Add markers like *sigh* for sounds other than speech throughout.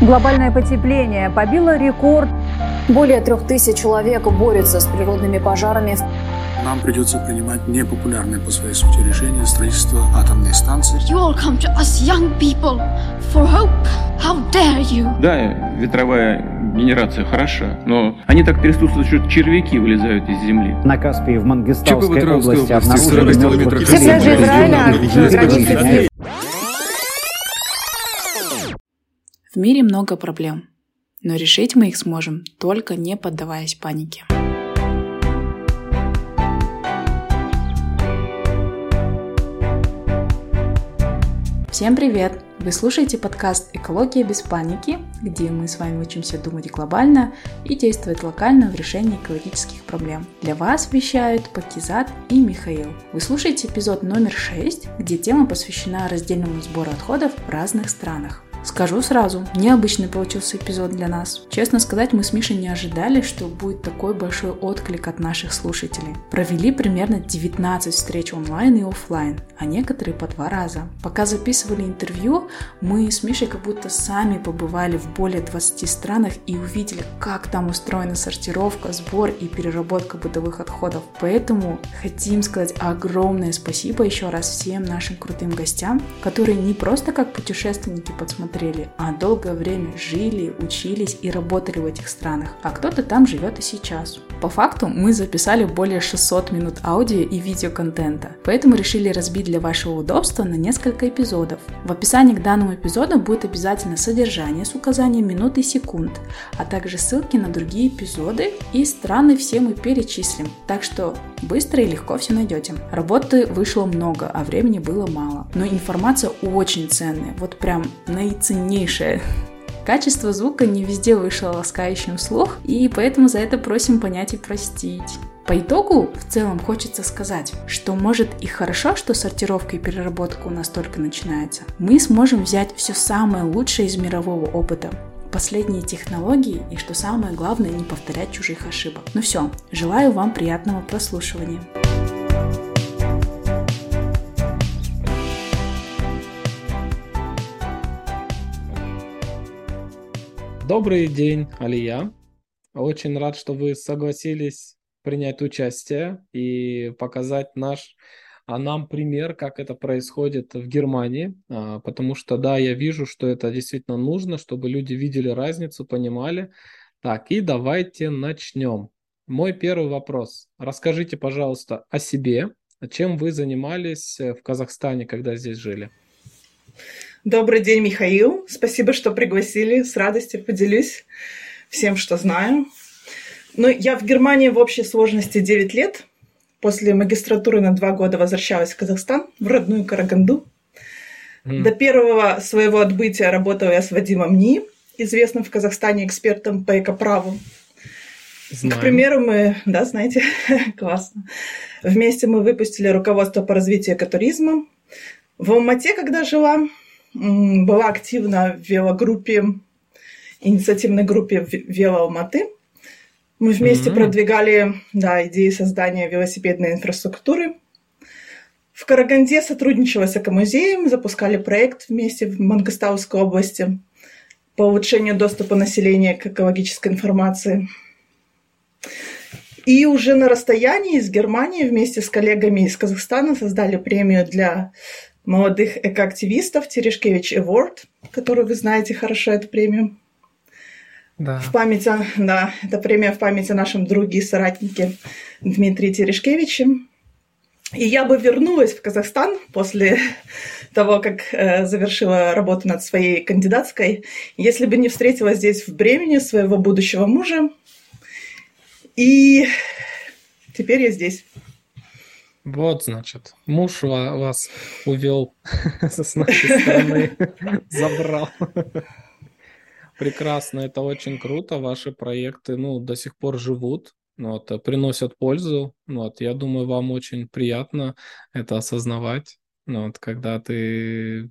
Глобальное потепление побило рекорд. Более трех тысяч человек борются с природными пожарами. Нам придется принимать непопулярные по своей сути решения строительства атомной станции. You all come to us young people for hope. How dare you? Да, ветровая генерация хороша, но они так трясутся, что червяки вылезают из земли. На Каспии в Мангистауской области обнаружили 40 мертвых. Все пляжи Израиля Люди мире много проблем, но решить мы их сможем, только не поддаваясь панике. Всем привет! Вы слушаете подкаст «Экология без паники», где мы с вами учимся думать глобально и действовать локально в решении экологических проблем. Для вас вещают Пакизат и Михаил. Вы слушаете эпизод номер 6, где тема посвящена раздельному сбору отходов в разных странах. Скажу сразу, необычный получился эпизод для нас. Честно сказать, мы с Мишей не ожидали, что будет такой большой отклик от наших слушателей. Провели примерно 19 встреч онлайн и офлайн, а некоторые по два раза. Пока записывали интервью, мы с Мишей как будто сами побывали в более 20 странах и увидели, как там устроена сортировка, сбор и переработка бытовых отходов. Поэтому хотим сказать огромное спасибо еще раз всем нашим крутым гостям, которые не просто как путешественники подсмотрели, а долгое время жили, учились и работали в этих странах, а кто-то там живет и сейчас. По факту мы записали более 600 минут аудио и видеоконтента, поэтому решили разбить для вашего удобства на несколько эпизодов. В описании к данному эпизоду будет обязательно содержание с указанием минут и секунд, а также ссылки на другие эпизоды и страны все мы перечислим, так что быстро и легко все найдете. Работы вышло много, а времени было мало, но информация очень ценная, вот прям наиценнейшая. Качество звука не везде вышло ласкающим слух, и поэтому за это просим понять и простить. По итогу, в целом, хочется сказать, что может и хорошо, что сортировка и переработка у нас только начинается. Мы сможем взять все самое лучшее из мирового опыта, последние технологии и, что самое главное, не повторять чужих ошибок. Ну все, желаю вам приятного прослушивания. Добрый день, Алия. Очень рад, что вы согласились принять участие и показать наш, а нам пример, как это происходит в Германии, А, потому что, да, я вижу, что это действительно нужно, чтобы люди видели разницу, понимали. Так, и давайте начнем. Мой первый вопрос. Расскажите, пожалуйста, о себе, чем вы занимались э, в Казахстане, когда здесь жили? Добрый день, Михаил. Спасибо, что пригласили. С радостью поделюсь всем, что знаю. Ну, я в Германии в общей сложности 9 лет. После магистратуры на 2 года возвращалась в Казахстан, в родную Караганду. М, До первого своего отбытия работала я с Вадимом Ни, известным в Казахстане экспертом по экоправу. Знаем. К примеру, мы, да, знаете, *laughs* классно. Вместе мы выпустили руководство по развитию экотуризма. В Алмате, когда жила, была активна в велогруппе, инициативной группе В- Вело Алматы. Мы вместе М. продвигали да, идеи создания велосипедной инфраструктуры. В Караганде сотрудничала с Экомузеем, запускали проект вместе в Мангостауской области по улучшению доступа населения к экологической информации. И уже на расстоянии из Германии вместе с коллегами из Казахстана создали премию для молодых экоактивистов Терешкевич Award, которую вы знаете хорошо, эту премию. Да. В память, о- да, это премия в память о нашем друге и соратнике Дмитрии Терешкевиче. И я бы вернулась в Казахстан после того, как э, завершила работу над своей кандидатской, если бы не встретила здесь в Бремени своего будущего мужа. И теперь я здесь. Вот, значит, муж ва- вас увел *laughs* с нашей стороны, *laughs* забрал. Прекрасно, это очень круто. Ваши проекты, ну, до сих пор живут, ну, вот, э, приносят пользу. Ну, вот, я думаю, вам очень приятно это осознавать, ну, вот, когда ты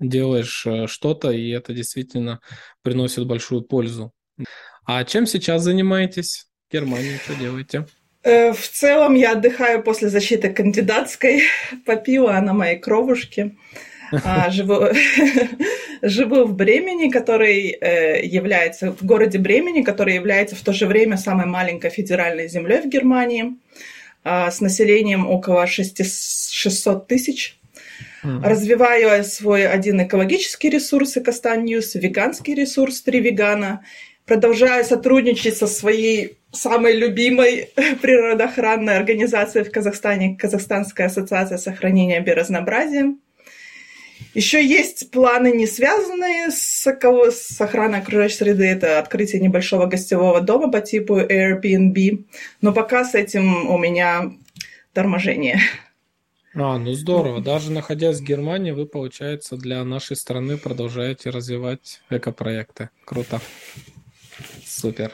делаешь э, что-то, и это действительно приносит большую пользу. А чем сейчас занимаетесь в Германии? Что делаете? Э, В целом я отдыхаю после защиты кандидатской. *laughs* Попила на моей кровушке. А, Живу, *laughs* живу в Бремени, который э, является, в городе Бремени, который является в то же время самой маленькой федеральной землей в Германии, э, с населением около 600 тысяч. Mm-hmm. Развиваю свой один экологический ресурс Ecostan News, веганский ресурс Три Вегана. Продолжаю сотрудничать со своей самой любимой *laughs* природоохранной организацией в Казахстане, Казахстанская ассоциация сохранения биоразнообразия. Еще есть планы, не связанные с, с охраной окружающей среды. Это открытие небольшого гостевого дома по типу Airbnb. Но пока с этим у меня торможение. А, ну здорово. Даже находясь в Германии, вы, получается, для нашей страны продолжаете развивать экопроекты. Круто. Супер.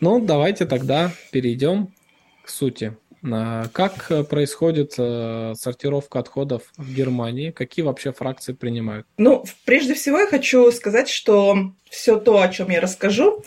Ну, давайте тогда перейдем к сути. А, как происходит э, сортировка отходов в Германии? Какие вообще фракции принимают? Ну, прежде всего я хочу сказать, что все то, о чем я расскажу,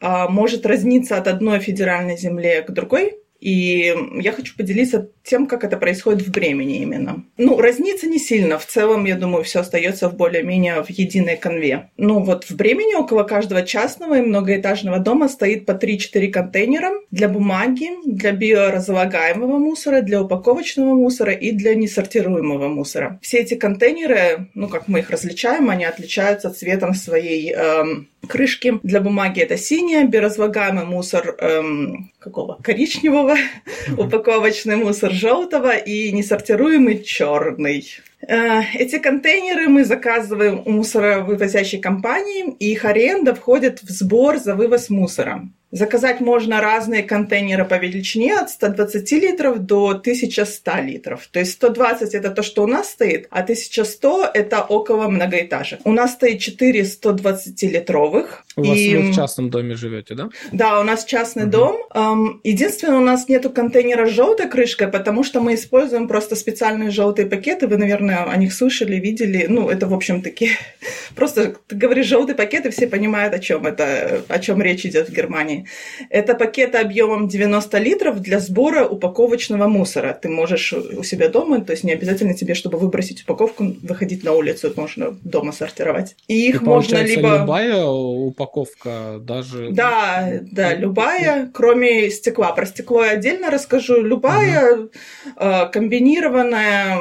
а, может разниться от одной федеральной земли к другой. И я хочу поделиться тем, как это происходит в Бремени именно. Ну, разнится не сильно. В целом, я думаю, все остается в более-менее в единой конве. Ну, вот в Бремени около каждого частного и многоэтажного дома стоит по 3-4 контейнера для бумаги, для биоразлагаемого мусора, для упаковочного мусора и для несортируемого мусора. Все эти контейнеры, ну, как мы их различаем, они отличаются цветом своей эм, крышки. Для бумаги это синяя, биоразлагаемый мусор эм, какого? Коричневого, *laughs* упаковочный мусор желтого и несортируемый черный. Э, эти контейнеры мы заказываем у мусоровывозящей компании, и их аренда входит в сбор за вывоз мусора. Заказать можно разные контейнеры по величине от 120 литров до 1100 литров. То есть 120 это то, что у нас стоит, а 1100 это около многоэтажек. У нас стоит 4 120-литровых. У вас и... вы в частном доме живете, да? Да, у нас частный угу. дом. Единственное, у нас нету контейнера с желтой крышкой, потому что мы используем просто специальные желтые пакеты. Вы, наверное, о них слышали, видели. Ну, это, в общем, таки *laughs* просто ты говоришь желтый пакет, и все понимают, о чем это, о чем речь идет в Германии. Это пакеты объемом 90 литров для сбора упаковочного мусора. Ты можешь у себя дома, то есть не обязательно тебе, чтобы выбросить упаковку, выходить на улицу, можно дома сортировать. И их и можно либо... любая упаковка, даже... Да, да, любая, кроме стекла. Про стекло я отдельно расскажу. Любая угу. э, комбинированная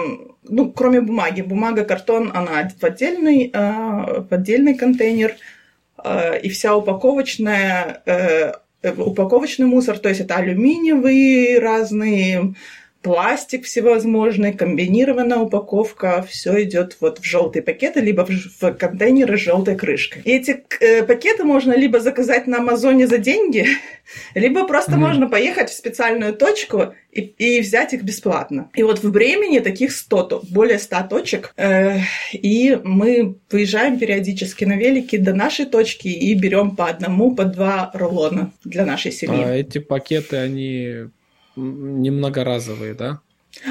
ну, кроме бумаги. Бумага, картон, она в отдельный, э, в отдельный контейнер – и вся упаковочная, э, э, упаковочный мусор, то есть это алюминиевые разные, пластик всевозможный, комбинированная упаковка, все идет вот в желтые пакеты, либо в, в контейнеры с желтой крышкой. И эти э, пакеты можно либо заказать на Амазоне за деньги, *laughs* либо просто mm-hmm. можно поехать в специальную точку и, и взять их бесплатно. И вот в Бремени таких 100, более 100 точек, э, и мы выезжаем периодически на велике до нашей точки и берем по одному, по два рулона для нашей семьи. А эти пакеты, они не многоразовые, да?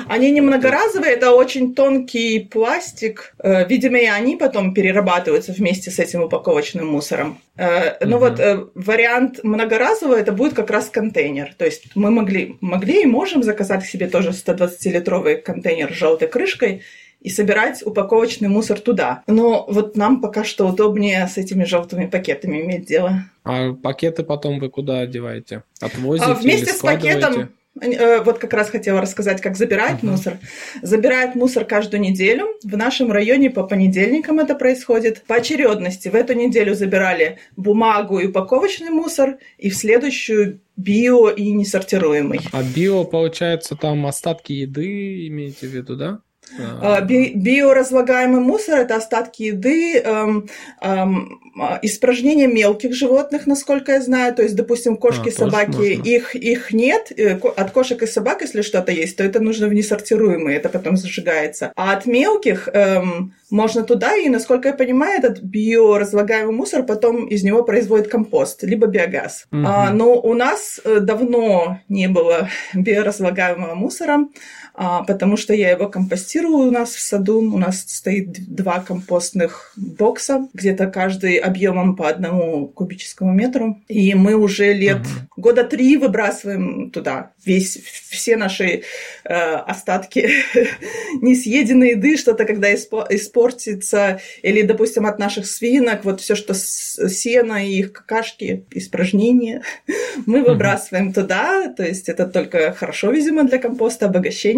Они не многоразовые, это очень тонкий пластик. Э, видимо, и они потом перерабатываются вместе с этим упаковочным мусором. Э, ну угу. вот э, вариант многоразовый это будет как раз контейнер. То есть мы могли, могли и можем заказать себе тоже 120-литровый контейнер с желтой крышкой и собирать упаковочный мусор туда. Но вот нам пока что удобнее с этими желтыми пакетами иметь дело. А пакеты потом вы куда одеваете? Отвозите а вместе или с пакетом вот как раз хотела рассказать, как забирать uh-huh. мусор. Забирает мусор каждую неделю. В нашем районе по понедельникам это происходит. По очередности в эту неделю забирали бумагу и упаковочный мусор, и в следующую био и несортируемый. А био, получается, там остатки еды имеете в виду, да? А, би- биоразлагаемый мусор – это остатки еды, эм, эм, испражнения мелких животных, насколько я знаю. То есть, допустим, кошки, а, собаки, их, их нет. Э, от кошек и собак, если что-то есть, то это нужно в несортируемые, это потом зажигается. А от мелких эм, можно туда, и, насколько я понимаю, этот биоразлагаемый мусор потом из него производит компост, либо биогаз. Угу. А, но у нас э, давно не было *laughs* биоразлагаемого мусора, а, потому что я его компостирую у нас в саду. У нас стоит два компостных бокса, где-то каждый объемом по одному кубическому метру. И мы уже лет uh-huh. года три выбрасываем туда весь, все наши э, остатки *laughs* несъеденной еды, что-то когда испортится, или, допустим, от наших свинок, вот все, что с сена и их какашки, испражнения, *laughs* мы выбрасываем uh-huh. туда, то есть это только хорошо, видимо, для компоста,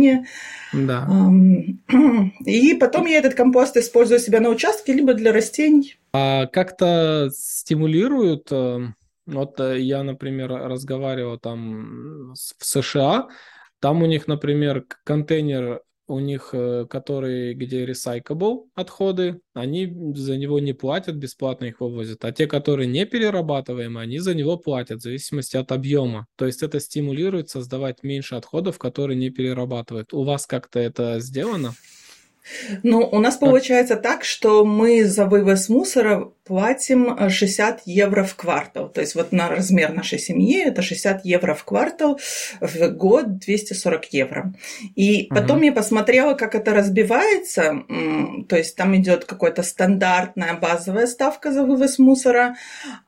обогащение. Да. *clears throat* И потом я этот компост использую себя на участке, либо для растений. А как-то стимулируют э, вот э, я, например, разговаривал там в США, там у них, например, контейнер у них, э, который, где recyclable отходы, они за него не платят, бесплатно их вывозят. А те, которые не перерабатываемые, они за него платят, в зависимости от объема. То есть это стимулирует создавать меньше отходов, которые не перерабатывают. У вас как-то это сделано? Ну, у нас получается так, что мы за вывоз мусора платим 60 евро в квартал. То есть вот на размер нашей семьи это 60 евро в квартал, в год 240 евро. И потом uh-huh. я посмотрела, как это разбивается. То есть там идет какая-то стандартная базовая ставка за вывоз мусора,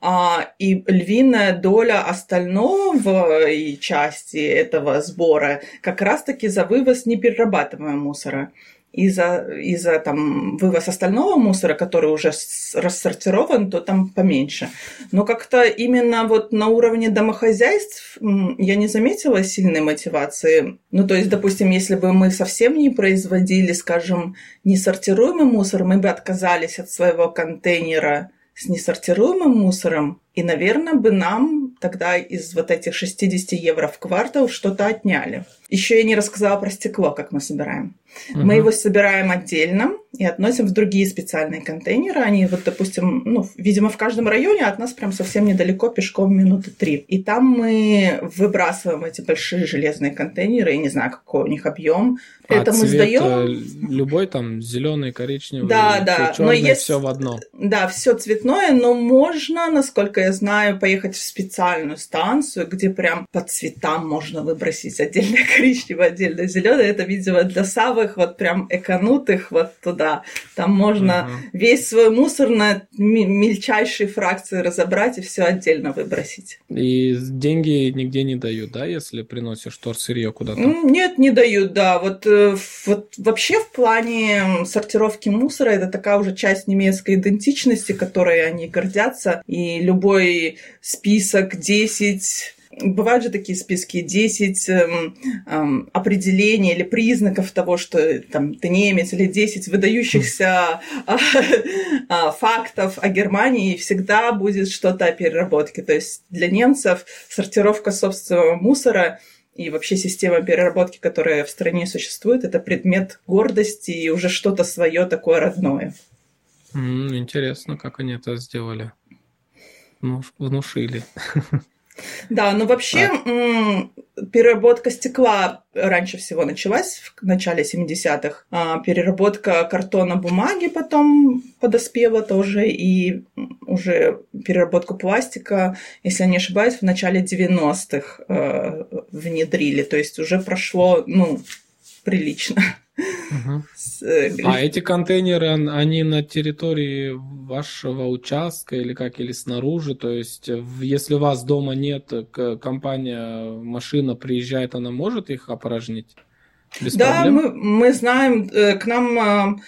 а, и львиная доля остального и части этого сбора как раз-таки за вывоз неперерабатываемого мусора и за, и за там, вывоз остального мусора, который уже рассортирован, то там поменьше. Но как-то именно вот на уровне домохозяйств я не заметила сильной мотивации. Ну, то есть, допустим, если бы мы совсем не производили, скажем, несортируемый мусор, мы бы отказались от своего контейнера с несортируемым мусором, и, наверное, бы нам тогда из вот этих 60 евро в квартал что-то отняли. Еще я не рассказала про стекло, как мы собираем. Угу. Мы его собираем отдельно и относим в другие специальные контейнеры. Они вот, допустим, ну, видимо, в каждом районе от нас прям совсем недалеко, пешком минуты три. И там мы выбрасываем эти большие железные контейнеры, я не знаю, какой у них объем. А Это мы сдаем. Э, любой там зеленый, коричневый, да, да. черный, но есть... все в одно. Да, все цветное, но можно, насколько я знаю, поехать в специальную станцию, где прям по цветам можно выбросить отдельно *laughs* коричневое, отдельно зеленое. Это, видимо, для самых вот прям эконутых вот туда. Там можно uh-huh. весь свой мусор на мельчайшие фракции разобрать и все отдельно выбросить. И деньги нигде не дают, да, если приносишь сырье куда-то? Нет, не дают, да. Вот, э, вот вообще в плане сортировки мусора это такая уже часть немецкой идентичности, которой они гордятся. И любой список 10 бывают же такие списки 10 эм, эм, определений или признаков того, что там, ты немец, или 10 выдающихся э, *laughs* фактов о Германии, и всегда будет что-то о переработке. То есть для немцев сортировка собственного мусора и вообще система переработки, которая в стране существует, это предмет гордости и уже что-то свое такое родное. Интересно, как они это сделали. *laughs* Ну, внушили. Да, но вообще а. переработка стекла раньше всего началась в начале 70-х. А переработка картона бумаги потом подоспела тоже. И уже переработку пластика, если я не ошибаюсь, в начале 90-х э, внедрили. То есть уже прошло, ну, прилично. Угу. А эти контейнеры, они на территории вашего участка или как, или снаружи? То есть, если у вас дома нет, компания, машина приезжает, она может их опорожнить? Без да, мы, мы знаем, э, к нам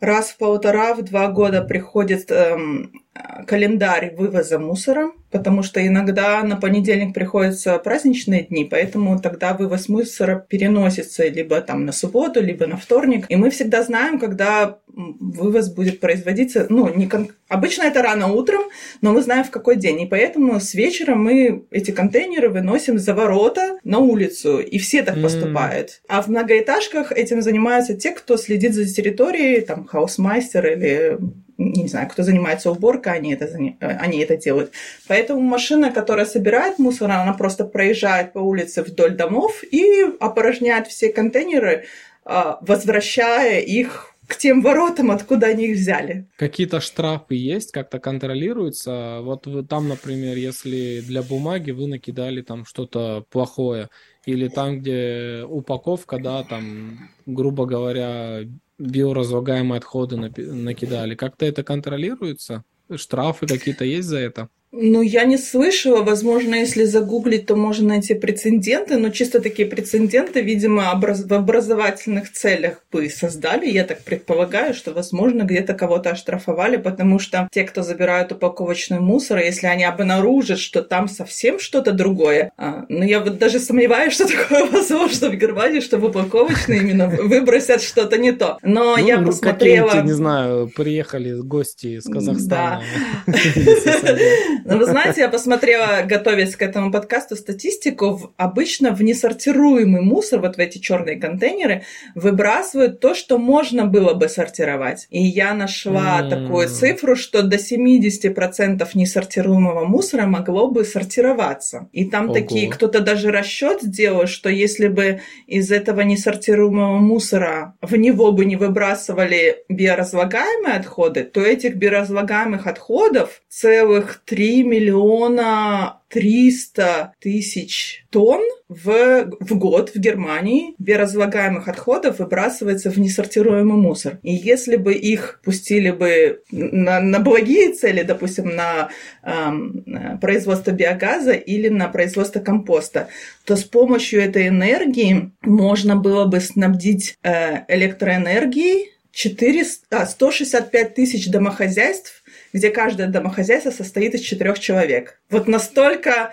раз в полтора, в два года приходит эм, календарь вывоза мусора, потому что иногда на понедельник приходятся праздничные дни, поэтому тогда вывоз мусора переносится либо там на субботу, либо на вторник. И мы всегда знаем, когда вывоз будет производиться. Ну, не кон... обычно это рано утром, но мы знаем в какой день. И поэтому с вечера мы эти контейнеры выносим за ворота на улицу. И все так mm. поступают. А в многоэтажках этим занимаются те, кто следит за территорией, там, Hausmeister или не знаю, кто занимается уборкой, они это, они это делают. Поэтому машина, которая собирает мусор, она просто проезжает по улице вдоль домов и опорожняет все контейнеры, а, возвращая их к тем воротам, откуда они их взяли. Какие-то штрафы есть, как-то контролируются? Вот вы там, например, если для бумаги вы накидали там что-то плохое, или там, где упаковка, да, там, грубо говоря, биоразлагаемые отходы накидали, как-то это контролируется? Штрафы какие-то есть за это? Ну, я не слышала. Возможно, если загуглить, то можно найти прецеденты, но чисто такие прецеденты, видимо, образ... в образовательных целях бы создали. Я так предполагаю, что, возможно, где-то кого-то оштрафовали, потому что те, кто забирают упаковочный мусор, если они обнаружат, что там совсем что-то другое, а, ну, я вот даже сомневаюсь, что *laughs* такое возможно в Германии, чтобы упаковочные именно выбросят что-то не то. Но ну, я ну, посмотрела... не знаю, приехали гости из Казахстана. Да. *laughs* Ну, вы знаете, я посмотрела, готовясь к этому подкасту, статистику. Обычно в несортируемый мусор, вот в эти черные контейнеры, выбрасывают то, что можно было бы сортировать. И я нашла mm. такую цифру, что до 70% несортируемого мусора могло бы сортироваться. И там Ого. такие, кто-то даже расчет сделал, что если бы из этого несортируемого мусора в него бы не выбрасывали биоразлагаемые отходы, то этих биоразлагаемых отходов целых 3 миллиона 300 тысяч тонн в, в год в Германии биоразлагаемых отходов выбрасывается в несортируемый мусор. И если бы их пустили бы на, на благие цели, допустим, на эм, производство биогаза или на производство компоста, то с помощью этой энергии можно было бы снабдить э, электроэнергией 400, а, 165 тысяч домохозяйств где каждое домохозяйство состоит из четырех человек. Вот настолько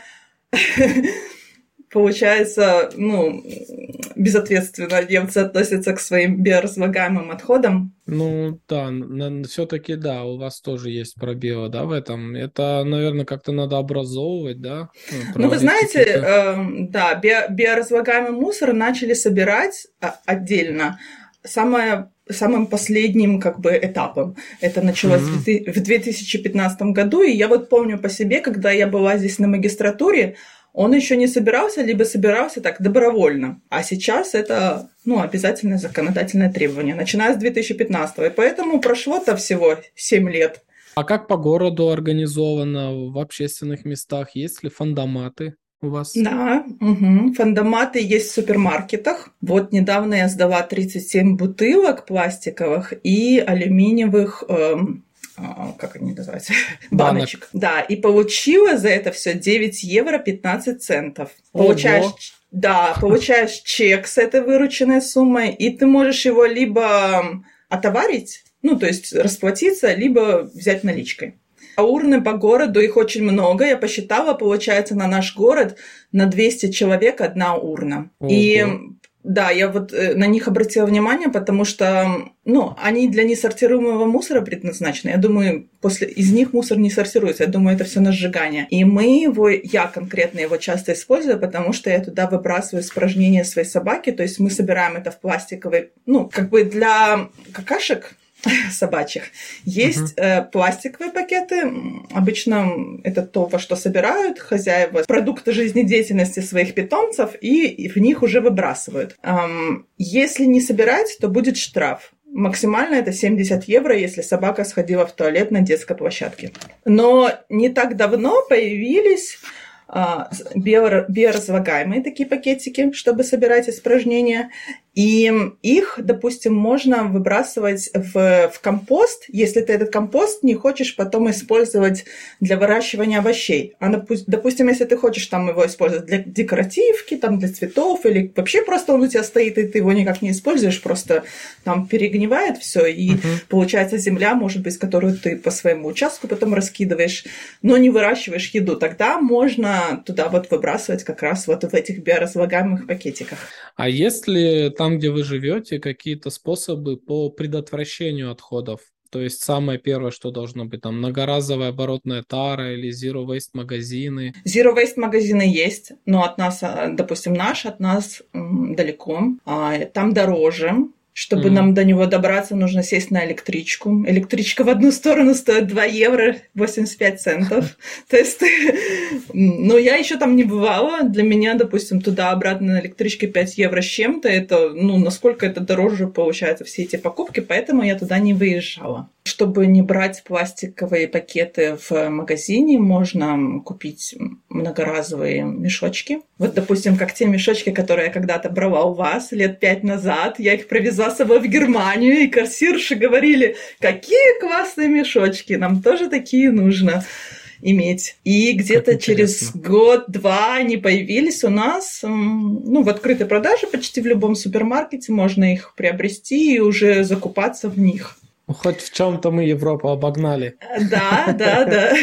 *laughs* получается, ну, безответственно немцы относятся к своим биоразлагаемым отходам. Ну да, все-таки да, у вас тоже есть пробелы, да, в этом. Это, наверное, как-то надо образовывать, да? Ну, вы знаете, э, да, био, биоразлагаемый мусор начали собирать а, отдельно. Самое самым последним как бы этапом. Это началось mm-hmm. в 2015 году, и я вот помню по себе, когда я была здесь на магистратуре, он еще не собирался, либо собирался так добровольно. А сейчас это ну, обязательное законодательное требование, начиная с 2015. И поэтому прошло-то всего 7 лет. А как по городу организовано в общественных местах? Есть ли фандоматы? У вас? Да, угу. фандоматы есть в супермаркетах. Вот недавно я сдала 37 бутылок пластиковых и алюминиевых эм, а, как они называются, *laughs* баночек. Да, и получила за это все 9 евро 15 центов. Ого. Получаешь, да, получаешь чек с этой вырученной суммой, и ты можешь его либо отоварить, ну, то есть расплатиться, либо взять наличкой. А урны по городу, их очень много. Я посчитала, получается, на наш город на 200 человек одна урна. Ого. И да, я вот э, на них обратила внимание, потому что, ну, они для несортируемого мусора предназначены. Я думаю, после из них мусор не сортируется. Я думаю, это все на сжигание. И мы его, я конкретно его часто использую, потому что я туда выбрасываю испражнения своей собаки. То есть мы собираем это в пластиковый, ну, как бы для какашек, *laughs* собачьих. Есть uh-huh. э, пластиковые пакеты. Обычно это то, во что собирают хозяева продукты жизнедеятельности своих питомцев и, и в них уже выбрасывают. Эм, если не собирать, то будет штраф. Максимально это 70 евро, если собака сходила в туалет на детской площадке. Но не так давно появились а, биоразлагаемые такие пакетики, чтобы собирать испражнения. И их, допустим, можно выбрасывать в, в компост, если ты этот компост не хочешь потом использовать для выращивания овощей. А, допустим, если ты хочешь там его использовать для декоративки, там, для цветов, или вообще просто он у тебя стоит, и ты его никак не используешь, просто там перегнивает все, и uh-huh. получается земля, может быть, которую ты по своему участку потом раскидываешь, но не выращиваешь еду. Тогда можно туда вот выбрасывать как раз вот в этих биоразлагаемых пакетиках. А если там, где вы живете, какие-то способы по предотвращению отходов? То есть самое первое, что должно быть, там многоразовая оборотная тара или Zero Waste магазины? Zero Waste магазины есть, но от нас, э, допустим, наш от нас далеко. А, там дороже, Чтобы mm. нам до него добраться, нужно сесть на электричку. Электричка в одну сторону стоит 2 евро 85 центов. *laughs* То есть, ну, я еще там не бывала. Для меня, допустим, туда-обратно на электричке 5 евро с чем-то. Это, ну, насколько это дороже получается все эти покупки. Поэтому я туда не выезжала. Чтобы не брать пластиковые пакеты в магазине, можно купить многоразовые мешочки. Вот, допустим, как те мешочки, которые я когда-то брала у вас лет пять назад. Я их привезла с собой в Германию, и кассирши говорили, какие классные мешочки, нам тоже такие нужно иметь. И где-то через год-два они появились у нас ну, в открытой продаже почти в любом супермаркете. Можно их приобрести и уже закупаться в них. Ну, хоть в чем-то мы Европу обогнали. Да, да, да.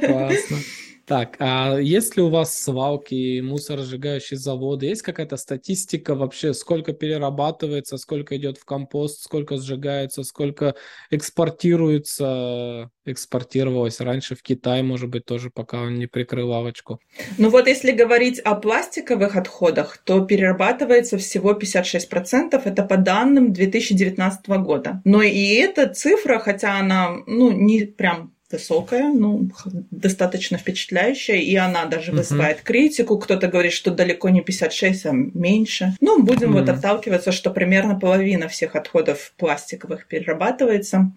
*laughs* Классно. Так, а есть ли у вас свалки, мусоросжигающие заводы? Есть какая-то статистика вообще, сколько перерабатывается, сколько идет в компост, сколько сжигается, сколько экспортируется, экспортировалось раньше в Китай, может быть, тоже пока он не прикрыл лавочку? Ну вот если говорить о пластиковых отходах, то перерабатывается всего 56%, это по данным 2019 года. Но и эта цифра, хотя она ну, не прям высокая, ну, достаточно впечатляющая, и она даже uh-huh. вызывает критику. Кто-то говорит, что далеко не 56, а меньше. Ну, будем uh-huh. вот отталкиваться, что примерно половина всех отходов пластиковых перерабатывается.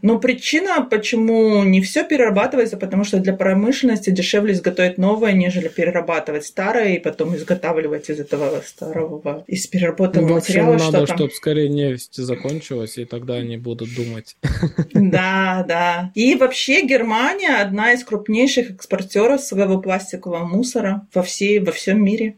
Но причина, почему не все перерабатывается, потому что для промышленности дешевле изготовить новое, нежели перерабатывать старое и потом изготавливать из этого старого, из переработанного ну, материала что-то. надо, чтобы скорее нефть закончилась, и тогда они будут думать. Да, да. И вообще Вообще Германия одна из крупнейших экспортеров своего пластикового мусора во, всей, во всем мире.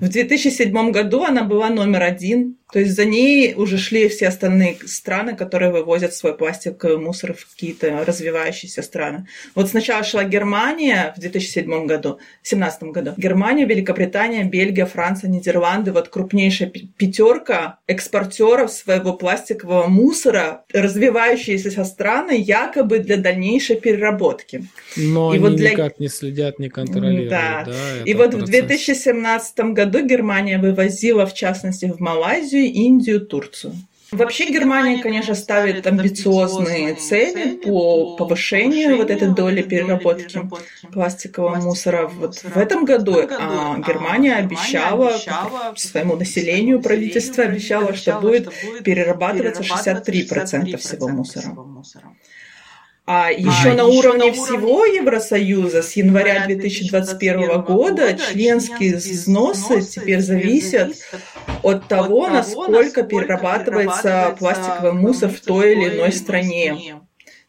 В 2007 году она была номер один то есть за ней уже шли все остальные страны, которые вывозят свой пластиковый мусор в какие-то развивающиеся страны. Вот сначала шла Германия в 2007 году, в 2017 году. Германия, Великобритания, Бельгия, Франция, Нидерланды. Вот крупнейшая пятерка экспортеров своего пластикового мусора, развивающиеся страны, якобы для дальнейшей переработки. Но и они вот для... никак не следят, не контролируют. Да. да и вот процесс. в 2017 году Германия вывозила, в частности, в Малайзию Индию, Турцию. Вообще Германия, конечно, ставит амбициозные цели по повышению вот этой доли переработки пластикового мусора. Вот в этом году а, Германия обещала своему населению, правительство обещало, что будет перерабатываться 63% всего мусора. А еще а, на еще уровне на всего Евросоюза с января 2021 года членские взносы теперь зависят от того, насколько перерабатывается пластиковый мусор в той или иной стране.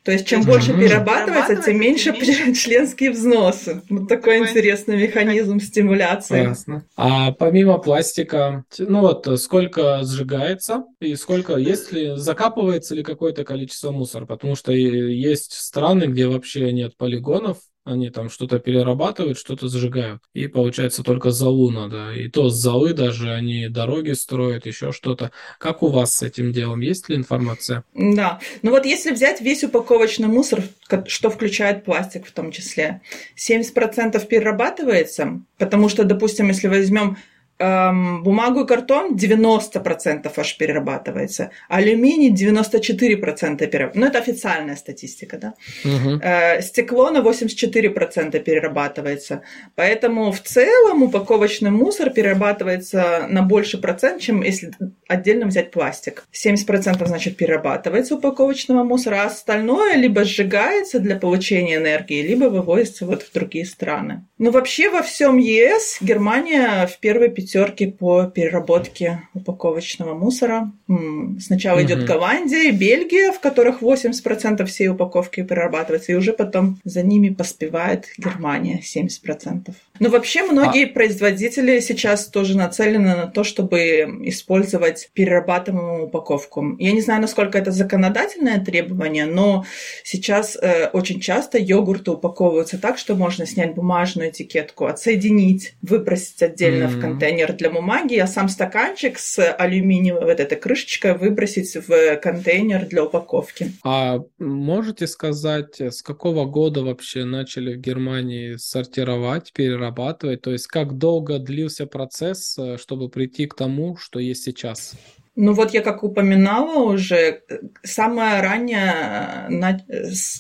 То есть, чем больше перерабатывается, тем меньше членские взносы. Вот такой интересный механизм стимуляции. Ясно. А помимо пластика, ну вот, сколько сжигается и сколько, если закапывается ли какое-то количество мусора? Потому что есть страны, где вообще нет полигонов, они там что-то перерабатывают, что-то сжигают. И получается только залу надо. И то с золы даже они дороги строят, еще что-то. Как у вас с этим делом? Есть ли информация? Да. Ну вот если взять весь упаковочный мусор, что включает пластик в том числе, 70% перерабатывается, потому что, допустим, если возьмем эм, бумагу и картон 90% аж перерабатывается, алюминий 94% перерабатывается. Ну, это официальная статистика, да. Угу. Э, стекло на 84% перерабатывается. Поэтому в целом упаковочный мусор перерабатывается на больше процент, чем если отдельно взять пластик. 70% значит перерабатывается упаковочного мусора, а остальное либо сжигается для получения энергии, либо вывозится вот в другие страны. Но вообще во всем ЕС Германия в первой пятерке по переработке упаковочного мусора. Сначала угу. идет Голландия и Бельгия, в которых 80% всей упаковки перерабатывается, и уже потом за ними поспевает Германия 70%. Но вообще многие а... производители сейчас тоже нацелены на то, чтобы использовать перерабатываемую упаковку. Я не знаю, насколько это законодательное требование, но сейчас э, очень часто йогурты упаковываются так, что можно снять бумажную этикетку, отсоединить, выбросить отдельно mm-hmm. в контейнер для бумаги, а сам стаканчик с алюминиевой вот этой крышечкой выбросить в контейнер для упаковки. А можете сказать, с какого года вообще начали в Германии сортировать, перерабатывать? То есть как долго длился процесс, э, чтобы прийти к тому, что есть сейчас? Ну вот я как упоминала уже, самая ранняя,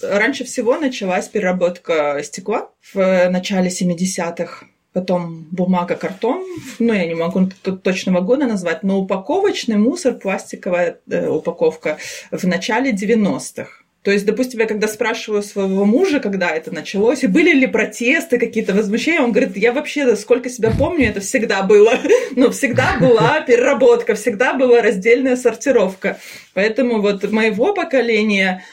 раньше всего началась переработка стекла в начале 70-х потом бумага, картон, ну, я не могу точного года назвать, но упаковочный мусор, пластиковая э, упаковка в начале 90-х. То есть, допустим, я когда спрашиваю своего мужа, когда это началось, и были ли протесты, какие-то возмущения, он говорит, я вообще, сколько себя помню, это всегда было. *laughs* Но всегда была переработка, всегда была раздельная сортировка. Поэтому вот моего поколения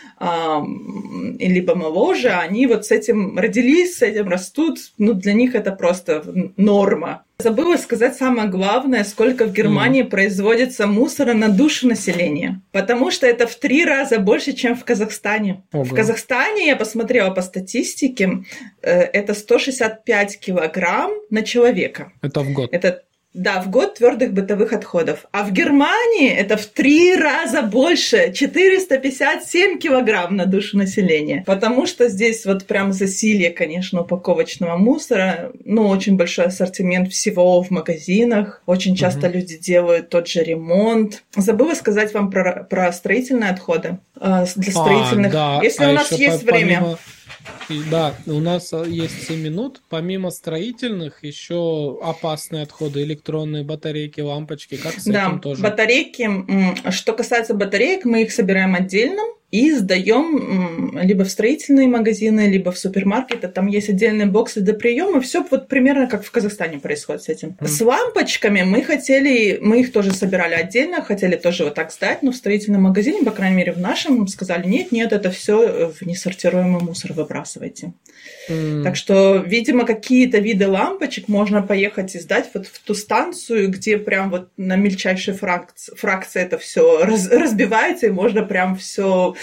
либо моложе, они вот с этим родились, с этим растут, ну, для них это просто норма. Забыла сказать самое главное, сколько в Германии mm. производится мусора на душу населения. Потому что это в три раза больше, чем в Казахстане. Ого. В Казахстане, я посмотрела по статистике, э, это 165 килограмм на человека. Это в год. Это да, в год твердых бытовых отходов. А в Германии это в три раза больше, 457 килограмм на душу населения. Потому что здесь вот прям засилье, конечно, упаковочного мусора. Ну, очень большой ассортимент всего в магазинах. Очень часто угу. люди делают тот же ремонт. Забыла сказать вам про, про строительные отходы. Э, для строительных. А, да. Если а у нас есть по, время. Помимо да, у нас а, есть 7 минут. Помимо строительных, еще опасные отходы, электронные батарейки, лампочки. Как с да, этим тоже? батарейки. Что касается батареек, мы их собираем отдельно и сдаем либо в строительные магазины, либо в супермаркеты. Там есть отдельные боксы для приема. Все вот примерно как в Казахстане происходит с этим. Mm. С лампочками мы хотели, мы их тоже собирали отдельно, хотели тоже вот так сдать, но в строительном магазине, по крайней мере в нашем, сказали, нет, нет, это все в несортируемый мусор выбрасывайте. Так что, видимо, какие-то виды лампочек можно поехать и сдать вот в ту станцию, где прям вот на мельчайшей фракции, фракции это все раз, разбивается, и можно прям все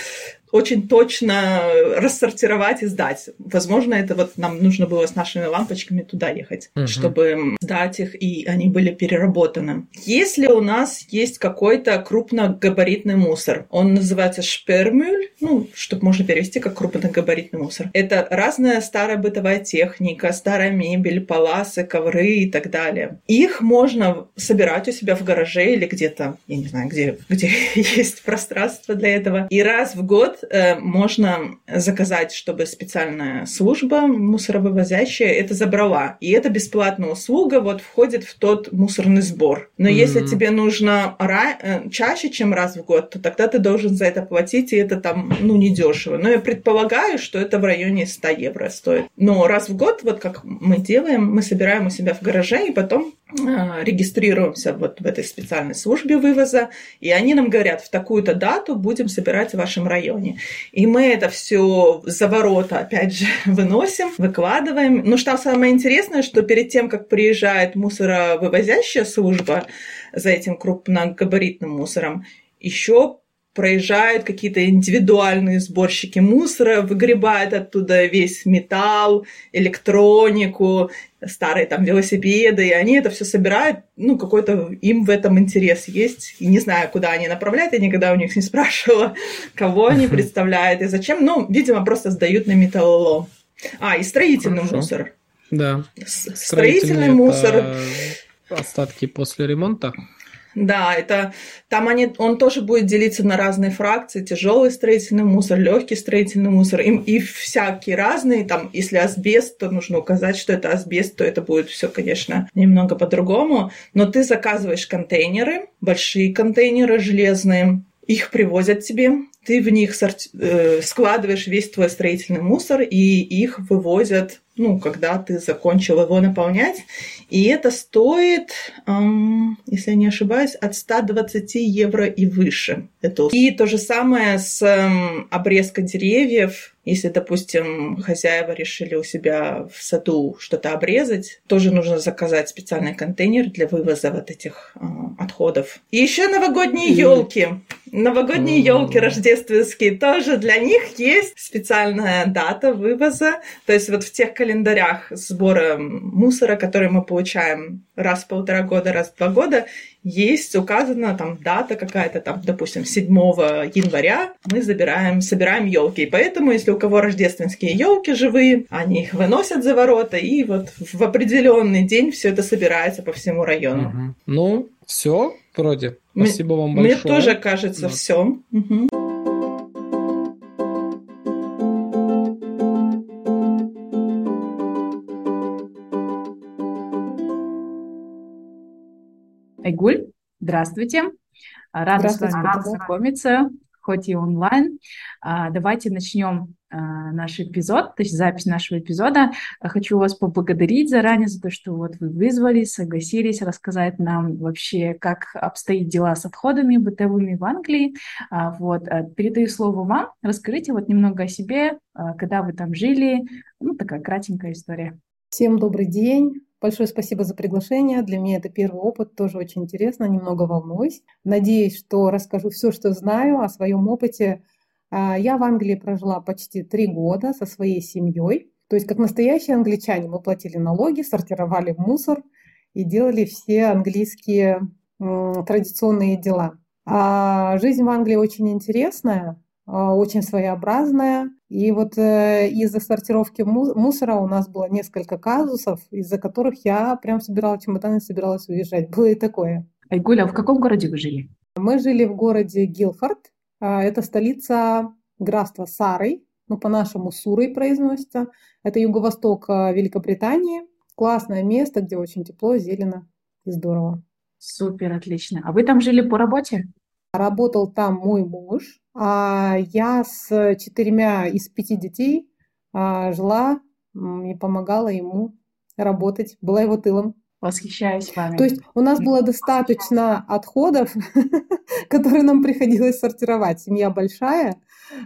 очень точно рассортировать и сдать. Возможно, это вот нам нужно было с нашими лампочками туда ехать, угу. чтобы сдать их, и они были переработаны. Если у нас есть какой-то крупногабаритный мусор, он называется шпермюль, ну, чтобы можно перевести как крупногабаритный мусор. Это разная старая бытовая техника, старая мебель, паласы, ковры и так далее. Их можно собирать у себя в гараже или где-то, я не знаю, где, где *laughs* есть пространство для этого. И раз в год э, можно заказать, чтобы специальная служба мусоровывозящая это забрала. И это бесплатная услуга вот входит в тот мусорный сбор. Но mm-hmm. если тебе нужно э, чаще, чем раз в год, то тогда ты должен за это платить, и это там, ну, недешево. Но я предполагаю, что это в районе 100 евро стоит. Но раз в год, вот как мы делаем, мы собираем у себя в гараже, и потом э, регистрируемся вот в этой специальной службе вывоза, и они нам говорят, в такую-то дату будем собирать в вашем районе районе. И мы это все за ворота, опять же, *laughs* выносим, выкладываем. Но что самое интересное, что перед тем, как приезжает мусоровывозящая служба за этим крупногабаритным мусором, еще проезжают какие-то индивидуальные сборщики мусора, выгребают оттуда весь металл, электронику, старые там велосипеды, и они это все собирают, ну, какой-то им в этом интерес есть. И не знаю, куда они направляют, я никогда у них не *laughs* спрашивала, кого они представляют и зачем. Ну, видимо, просто сдают на металлолом. А, и строительный Хорошо. мусор. Да. Строительный мусор. Остатки после ремонта? Да, это там они, он тоже будет делиться на разные фракции: тяжелый строительный мусор, легкий строительный мусор, и, и всякие разные. Там, если асбест, то нужно указать, что это асбест, то это будет все, конечно, немного по-другому. Но ты заказываешь контейнеры, большие контейнеры железные, их привозят тебе, ты в них сорти... э, складываешь весь твой строительный мусор, и их вывозят, ну, когда ты закончил его наполнять. И это стоит, эм, если я не ошибаюсь, от 120 евро и выше. Это... И то же самое с эм, обрезкой деревьев. Если, допустим, хозяева решили у себя в саду что-то обрезать, тоже нужно заказать специальный контейнер для вывоза вот этих э, отходов. И еще новогодние елки. Новогодние елки рождественские тоже для них есть специальная дата вывоза. То есть вот в тех календарях сбора мусора, которые мы получаем раз в полтора года, раз в два года, есть указана там дата какая-то, там, допустим, 7 января мы забираем, собираем елки. И поэтому, если у кого рождественские елки живые, они их выносят за ворота, и вот в определенный день все это собирается по всему району. Угу. Ну, Все, вроде. Спасибо мне, вам большое. Мне тоже кажется да. все. Угу. Айгуль, здравствуйте. Рада с вами познакомиться, хоть и онлайн. А, давайте начнем а, наш эпизод, то есть запись нашего эпизода. Хочу вас поблагодарить заранее за то, что вот вы вызвались, согласились рассказать нам вообще, как обстоит дела с отходами бытовыми в Англии. А, вот, передаю слово вам. Расскажите вот немного о себе, когда вы там жили. Ну, такая кратенькая история. Всем добрый день. Большое спасибо за приглашение. Для меня это первый опыт, тоже очень интересно, немного волнуюсь. Надеюсь, что расскажу все, что знаю о своем опыте. А, я в Англии прожила почти три года со своей семьей. То есть, как настоящие англичане, мы платили налоги, сортировали мусор и делали все английские традиционные дела. А жизнь в Англии очень интересная. А, очень своеобразная. И вот э, из-за сортировки мусора у нас было несколько казусов, из-за которых я прям собирала чемоданы, собиралась уезжать. *laughs* Было и такое. Айгуля, а в каком городе вы жили? Мы жили в городе Гилфорд. А, это столица графства Сарой, ну, по-нашему Сурой произносится. Это юго-восток а, Великобритании. Классное место, где очень тепло, зелено и здорово. Супер, отлично. А вы там жили по работе? Работал там мой муж, а я с четырьмя из пяти детей а, жила и помогала ему работать, была его тылом. Восхищаюсь вами. То есть у нас было достаточно отходов, *laughs* которые нам приходилось сортировать. Семья большая,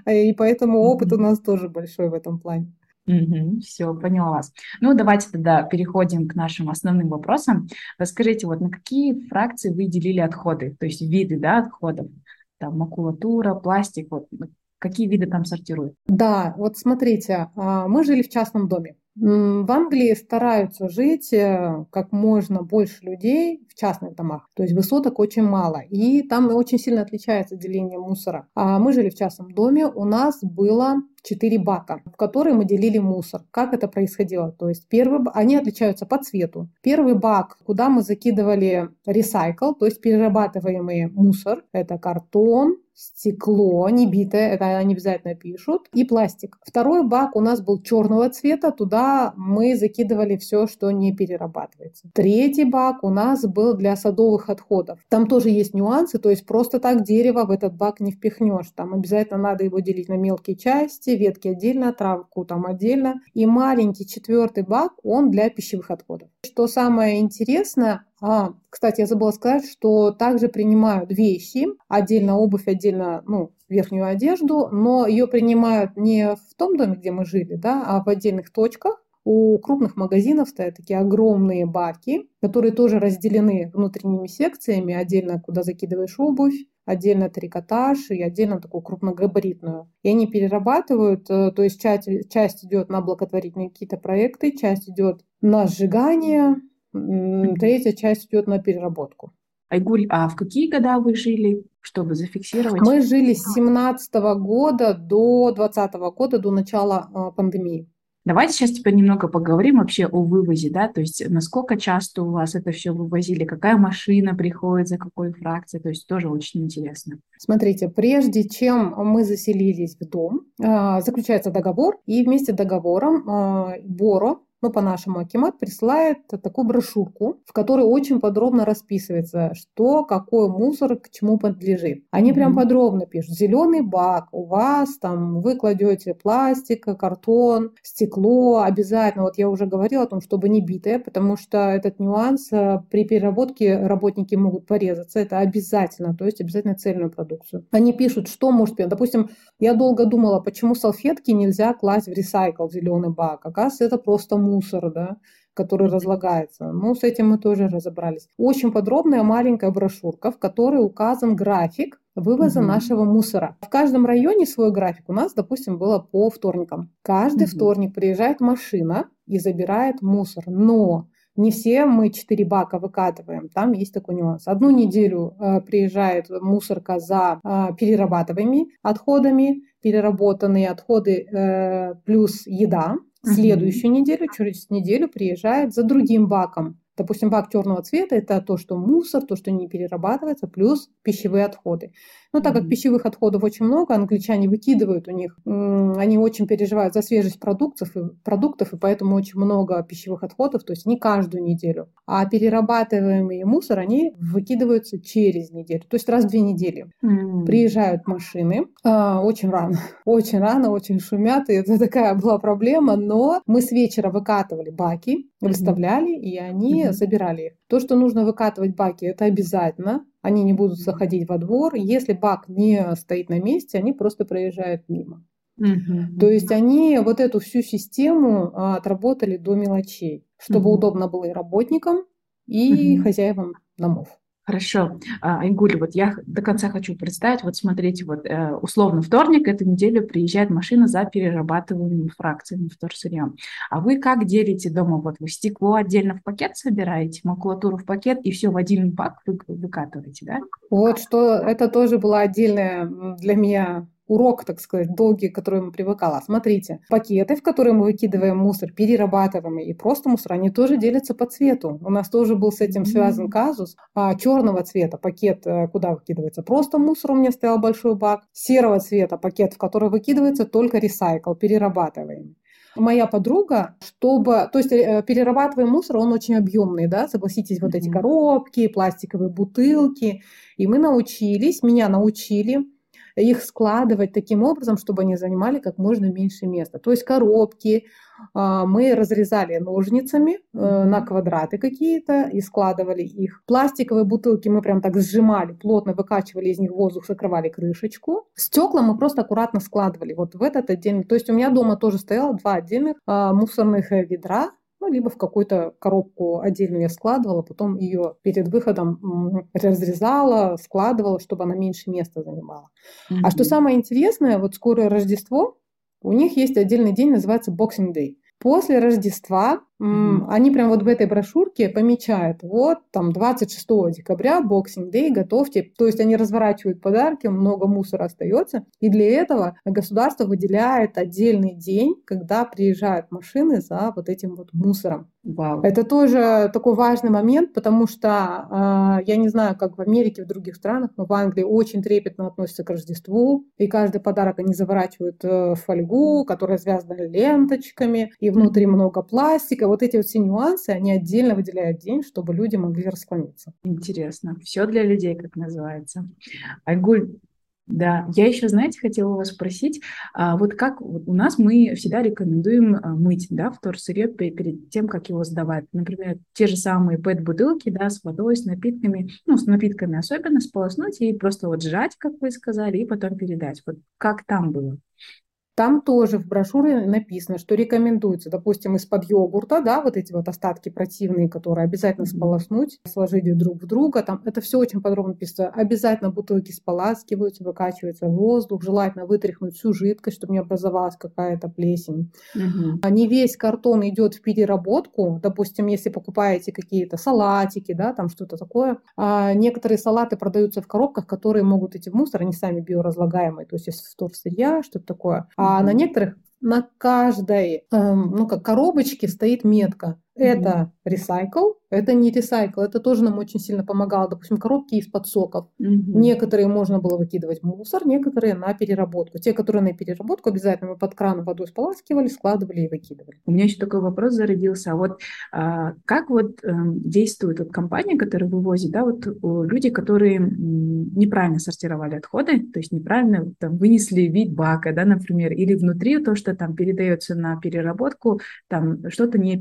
и поэтому опыт у нас тоже большой в этом плане. Угу, все, поняла вас. Ну, давайте тогда переходим к нашим основным вопросам. Расскажите, вот на какие фракции вы делили отходы, то есть виды да, отходов? Там макулатура, пластик, вот какие виды там сортируют? Да, вот смотрите, а, мы жили в частном доме. В Англии стараются жить э, как можно больше людей в частных домах, то есть высоток очень мало, и там очень сильно отличается деление мусора. А мы жили в частном доме, у нас было четыре бака, в которые мы делили мусор. Как это происходило? То есть первый, они отличаются по цвету. Первый бак, куда мы закидывали ресайкл, то есть перерабатываемый мусор, это картон, стекло, не битое, это они обязательно пишут, и пластик. Второй бак у нас был черного цвета, туда мы закидывали все, что не перерабатывается. Третий бак у нас был для садовых отходов. Там тоже есть нюансы, то есть просто так дерево в этот бак не впихнешь. Там обязательно надо его делить на мелкие части, ветки отдельно, травку там отдельно. И маленький четвертый бак, он для пищевых отходов. Что самое интересное, а, кстати, я забыла сказать, что также принимают вещи, отдельно обувь, отдельно ну, верхнюю одежду, но ее принимают не в том доме, где мы жили, да, а в отдельных точках. У крупных магазинов стоят такие огромные баки, которые тоже разделены внутренними секциями, отдельно куда закидываешь обувь, отдельно трикотаж и отдельно такую крупногабаритную. И они перерабатывают, э, то есть часть, часть идет на благотворительные какие-то проекты, часть идет на сжигание, Третья часть идет на переработку. Айгуль, а в какие года вы жили, чтобы зафиксировать? Мы жили с 17 года до 20 года, до начала а, пандемии. Давайте сейчас теперь немного поговорим вообще о вывозе, да, то есть насколько часто у вас это все вывозили, какая машина приходит, за какой фракцией, то есть тоже очень интересно. Смотрите, прежде чем мы заселились в дом, а, заключается договор, и вместе с договором а, Боро но ну, по-нашему Акимат присылает такую брошюрку, в которой очень подробно расписывается, что, какой мусор к чему подлежит. Они mm-hmm. прям подробно пишут. Зеленый бак, у вас там вы кладете пластик, картон, стекло, обязательно, вот я уже говорила о том, чтобы не битое, потому что этот нюанс э, при переработке работники могут порезаться, это обязательно, то есть обязательно цельную продукцию. Они пишут, что может, допустим, я долго думала, почему салфетки нельзя класть в ресайкл, в зеленый бак, оказывается, это просто мусор мусор, да, который разлагается. Ну, с этим мы тоже разобрались. Очень подробная маленькая брошюрка, в которой указан график вывоза угу. нашего мусора. В каждом районе свой график. У нас, допустим, было по вторникам. Каждый угу. вторник приезжает машина и забирает мусор. Но не все мы четыре бака выкатываем. Там есть такой нюанс. Одну неделю э, приезжает мусорка за э, перерабатываемыми отходами, переработанные отходы э, плюс еда. Следующую неделю, через неделю приезжает за другим баком. Допустим, бак черного цвета – это то, что мусор, то, что не перерабатывается, плюс пищевые отходы. Но так как пищевых отходов очень много, англичане выкидывают у них, они очень переживают за свежесть продуктов, продуктов, и поэтому очень много пищевых отходов, то есть не каждую неделю. А перерабатываемый мусор, они выкидываются через неделю, то есть раз в две недели. Mm. Приезжают машины, а, очень рано, *laughs* очень рано, очень шумят, и это такая была проблема, но мы с вечера выкатывали баки, выставляли, и они mm-hmm. забирали их. То, что нужно выкатывать баки, это обязательно. Они не будут заходить во двор. Если бак не стоит на месте, они просто проезжают мимо. Mm-hmm. То есть они вот эту всю систему а, отработали до мелочей, чтобы mm-hmm. удобно было и работникам, и mm-hmm. хозяевам домов. Хорошо. А, Айгуль, вот я до конца хочу представить, вот смотрите, вот э, условно вторник, эту неделю приезжает машина за перерабатываемыми фракциями вторсырьем. А вы как делите дома? Вот вы стекло отдельно в пакет собираете, макулатуру в пакет и все в один бак вы, выкатываете, да? Вот что это тоже была отдельная для меня урок, так сказать, долгий, к которому привыкала. Смотрите, пакеты, в которые мы выкидываем мусор, перерабатываемый и просто мусор, они тоже делятся по цвету. У нас тоже был с этим связан казус. А, черного цвета пакет, э, куда выкидывается просто мусор, у меня стоял большой бак. Серого цвета пакет, в который выкидывается только ресайкл, перерабатываемый. Моя подруга, чтобы, то есть э, перерабатываемый мусор, он очень объемный, да, согласитесь, вот эти коробки, пластиковые бутылки, и мы научились, меня научили их складывать таким образом, чтобы они занимали как можно меньше места. То есть коробки а, мы разрезали ножницами э, на квадраты какие-то и складывали их. Пластиковые бутылки мы прям так сжимали, плотно выкачивали из них воздух, закрывали крышечку. Стекла мы просто аккуратно складывали вот в этот отдельный. То есть у меня дома тоже стояло два отдельных а, мусорных э, ведра ну, либо в какую-то коробку отдельную я складывала, потом ее перед выходом разрезала, складывала, чтобы она меньше места занимала. Mm-hmm. А что самое интересное, вот скоро Рождество, у них есть отдельный день, называется Boxing Day. После Рождества Mm-hmm. Они прям вот в этой брошюрке помечают, вот там 26 декабря, Boxing Day, готовьте. То есть они разворачивают подарки, много мусора остается. И для этого государство выделяет отдельный день, когда приезжают машины за вот этим вот мусором. Вау. Это тоже такой важный момент, потому что э, я не знаю, как в Америке, в других странах, но в Англии очень трепетно относятся к Рождеству, и каждый подарок они заворачивают э, в фольгу, которая связана ленточками, и внутри mm-hmm. много пластика вот эти вот все нюансы, они отдельно выделяют день, чтобы люди могли расклониться. Интересно. Все для людей, как называется. Айгуль, да, я еще, знаете, хотела вас спросить, а вот как вот у нас мы всегда рекомендуем а, мыть, да, вторсырье перед тем, как его сдавать. Например, те же самые пэт-бутылки, да, с водой, с напитками, ну, с напитками особенно, сполоснуть и просто вот сжать, как вы сказали, и потом передать. Вот как там было? Там тоже в брошюре написано, что рекомендуется, допустим, из-под йогурта, да, вот эти вот остатки противные, которые обязательно сполоснуть, сложить друг в друга. Там это все очень подробно написано. Обязательно бутылки споласкиваются, выкачивается воздух, желательно вытряхнуть всю жидкость, чтобы не образовалась какая-то плесень. Угу. А не весь картон идет в переработку. Допустим, если покупаете какие-то салатики, да, там что-то такое. А некоторые салаты продаются в коробках, которые могут идти в мусор, они сами биоразлагаемые, то есть из вторсырья, что-то такое. А на некоторых на каждой, эм, ну как коробочке стоит метка. Это ресайкл, это не ресайкл, это тоже нам очень сильно помогало. Допустим, коробки из-под соков. Угу. Некоторые можно было выкидывать в мусор, некоторые на переработку. Те, которые на переработку, обязательно мы под кран водой споласкивали, складывали и выкидывали. У меня еще такой вопрос зародился. А вот а, как вот а, действует вот компания, которая вывозит, да, вот люди, которые неправильно сортировали отходы, то есть неправильно там, вынесли вид бака, да, например, или внутри то, что там передается на переработку, там что-то не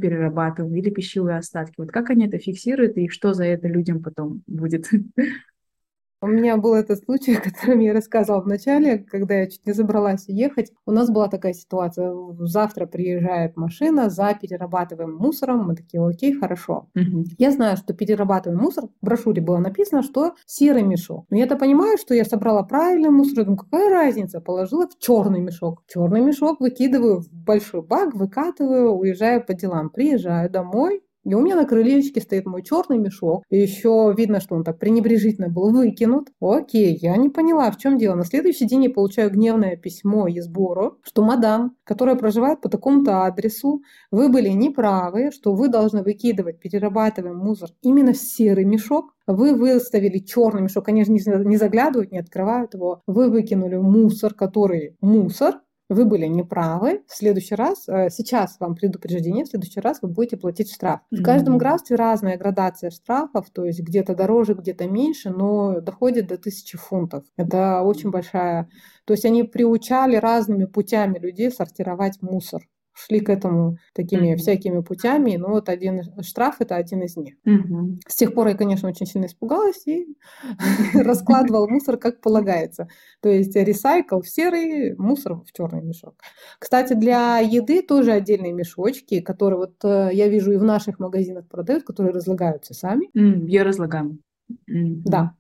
перерабатываем, или пищевые остатки. Вот как они это фиксируют и что за это людям потом будет. *laughs* У меня был этот случай, *laughs* о котором я рассказывала в начале, когда я чуть не забралась ехать. У нас была такая ситуация. Завтра приезжает машина за перерабатываем мусором. Мы такие, окей, хорошо. Угу. Я знаю, что перерабатываем мусор. В брошюре было написано, что серый мешок. Но я-то понимаю, что я собрала правильный мусор. Я думаю, какая разница? Положила в черный мешок. Черный мешок выкидываю в большой бак, выкатываю, уезжаю по делам. Приезжаю домой, И у меня на крылечке стоит мой черный мешок. И еще видно, что он так пренебрежительно был выкинут. Окей, я не поняла, в чем дело. На следующий день я получаю гневное письмо из Боро, что мадам, которая проживает по такому-то адресу, вы были неправы, что вы должны выкидывать перерабатываемый мусор именно в серый мешок, вы выставили черный мешок, же не заглядывают, не открывают его. Вы выкинули мусор, который мусор, вы были неправы. В следующий раз, э, сейчас вам предупреждение, в следующий раз вы будете платить штраф. В каждом графстве разная градация штрафов, то есть где-то дороже, где-то меньше, но доходит до тысячи фунтов. Это очень большая... То есть они приучали разными путями людей сортировать мусор шли к этому такими mm-hmm. всякими путями, но вот один штраф это один из них. Mm-hmm. С тех пор я, конечно, очень сильно испугалась и *laughs* *laughs* раскладывал мусор как полагается. То есть ресайкл в серый, мусор в черный мешок. Кстати, для еды тоже отдельные мешочки, которые вот э, я вижу и в наших магазинах продают, которые разлагаются сами. Я разлагаю. Да.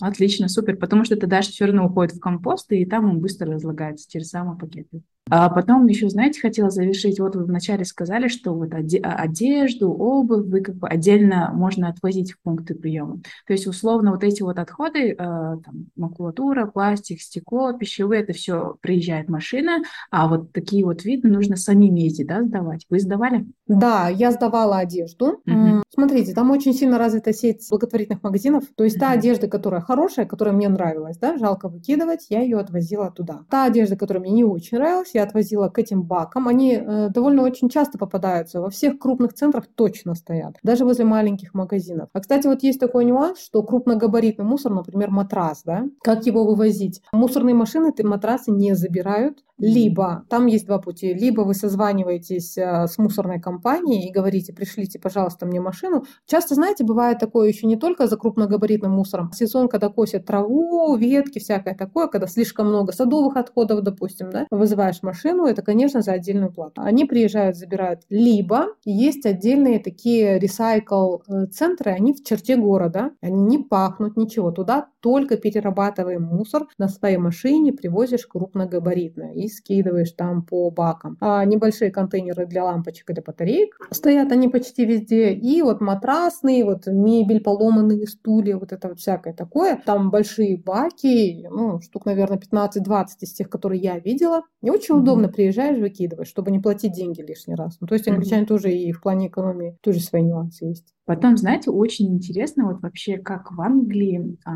Отлично, супер, потому что это даже все равно уходит в компост, и там он быстро разлагается, же самые пакеты. А потом еще, знаете, хотела завершить, вот вы вначале сказали, что вот одежду, обувь вы как бы отдельно можно отвозить в пункты приема. То есть условно вот эти вот отходы, э, там, макулатура, пластик, стекло, пищевые, это все приезжает машина, а вот такие вот виды нужно самим ездить, да, сдавать. Вы сдавали? Да, я сдавала одежду. Угу. Смотрите, там очень сильно развита сеть благотворительных магазинов. То есть угу. та одежда, которая хорошая, которая мне нравилась, да, жалко выкидывать, я ее отвозила туда. Та одежда, которая мне не очень нравилась, я отвозила к этим бакам. Они э, довольно очень часто попадаются. Во всех крупных центрах точно стоят. Даже возле маленьких магазинов. А, кстати, вот есть такой нюанс, что крупногабаритный мусор, например, матрас, да, как его вывозить? Мусорные машины эти матрасы не забирают. Либо, там есть два пути, либо вы созваниваетесь э, с мусорной компанией и говорите, пришлите, пожалуйста, мне машину. Часто, знаете, бывает такое еще не только за крупногабаритным мусором. Сезон, когда косят траву, ветки, всякое такое, когда слишком много садовых отходов, допустим, да, вызываешь машину, это, конечно, за отдельную плату. Они приезжают, забирают. Либо есть отдельные такие ресайкл-центры, они в черте города, они не пахнут, ничего. Туда только перерабатываем мусор на своей машине, привозишь крупногабаритное и скидываешь там по бакам. А небольшие контейнеры для лампочек или батареек стоят они почти везде. И вот матрасные, вот мебель, поломанные стулья, вот это вот всякое такое. Там большие баки, ну, штук, наверное, 15-20 из тех, которые я видела. И очень mm-hmm. удобно приезжаешь, выкидываешь, чтобы не платить деньги лишний раз. Ну, то есть англичане mm-hmm. тоже и в плане экономии тоже свои нюансы есть. Потом, знаете, очень интересно вот вообще, как в Англии а,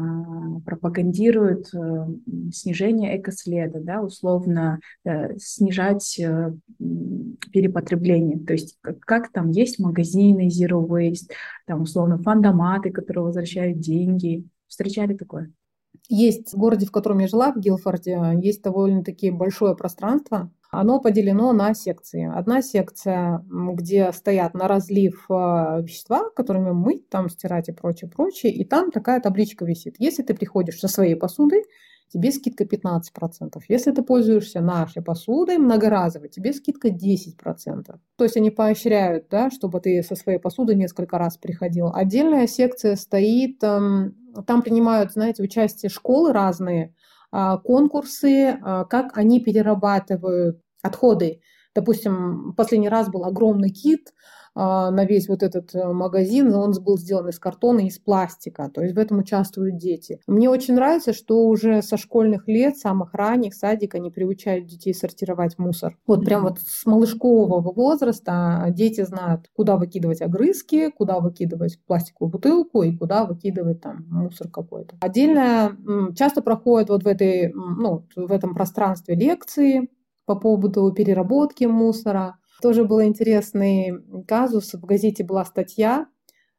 пропагандируют а, снижение экоследа, да, условно а, снижать перепотребление. То есть как, как там есть магазины Zero Waste, там условно фандоматы, которые возвращают деньги. Встречали такое? Есть в городе, в котором я жила, в Гилфорде, есть довольно-таки большое пространство, оно поделено на секции. Одна секция, где стоят на разлив а, вещества, которыми мыть, там стирать и прочее, прочее, и там такая табличка висит. Если ты приходишь со своей посудой, тебе скидка 15%. Если ты пользуешься нашей посудой многоразовой, тебе скидка 10%. То есть они поощряют, да, чтобы ты со своей посудой несколько раз приходил. Отдельная секция стоит, там принимают, знаете, участие школы разные, конкурсы, а, как они перерабатывают отходы. Допустим, последний раз был огромный кит, а, на весь вот этот э, магазин, он был сделан из картона из пластика, то есть в этом участвуют дети. Мне очень нравится, что уже со школьных лет, самых ранних, садик, они приучают детей сортировать мусор. Вот прям вот с малышкового возраста дети знают, куда выкидывать огрызки, куда выкидывать пластиковую бутылку и куда выкидывать там мусор какой-то. Отдельно часто проходят вот в этой, ну, в этом пространстве лекции по поводу переработки мусора, тоже был интересный казус. В газете была статья,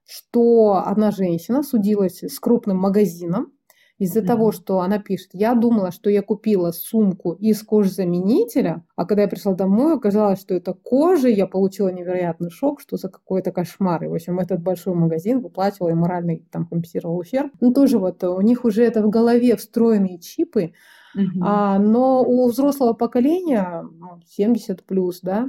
что одна женщина судилась с крупным магазином из-за mm-hmm. того, что она пишет, я думала, что я купила сумку из кожзаменителя, а когда я пришла домой, оказалось, что это кожа, я получила невероятный шок, что за какой-то кошмар. И, в общем, этот большой магазин выплачивал и моральный там компенсировал ущерб. Ну, тоже вот у них уже это в голове встроенные чипы, mm-hmm. а, но у взрослого поколения 70 ну, плюс, да,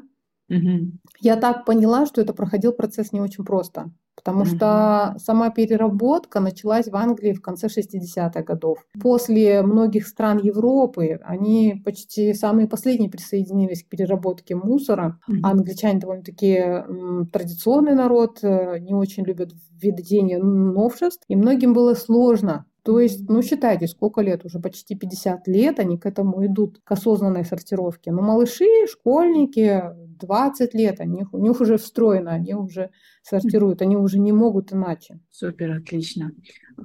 Угу. Я так поняла, что это проходил процесс не очень просто. Потому что сама переработка началась в Англии в конце 60-х годов. После многих стран Европы они почти самые последние присоединились к переработке мусора. Mm-hmm. англичане довольно-таки традиционный народ, э, не очень любят введение новшеств. И многим было сложно то есть, ну, считайте, сколько лет, уже почти 50 лет они к этому идут, к осознанной сортировке. Но малыши, школьники, 20 лет, они, у них уже встроено, они уже сортируют, они уже не могут иначе. Супер, отлично.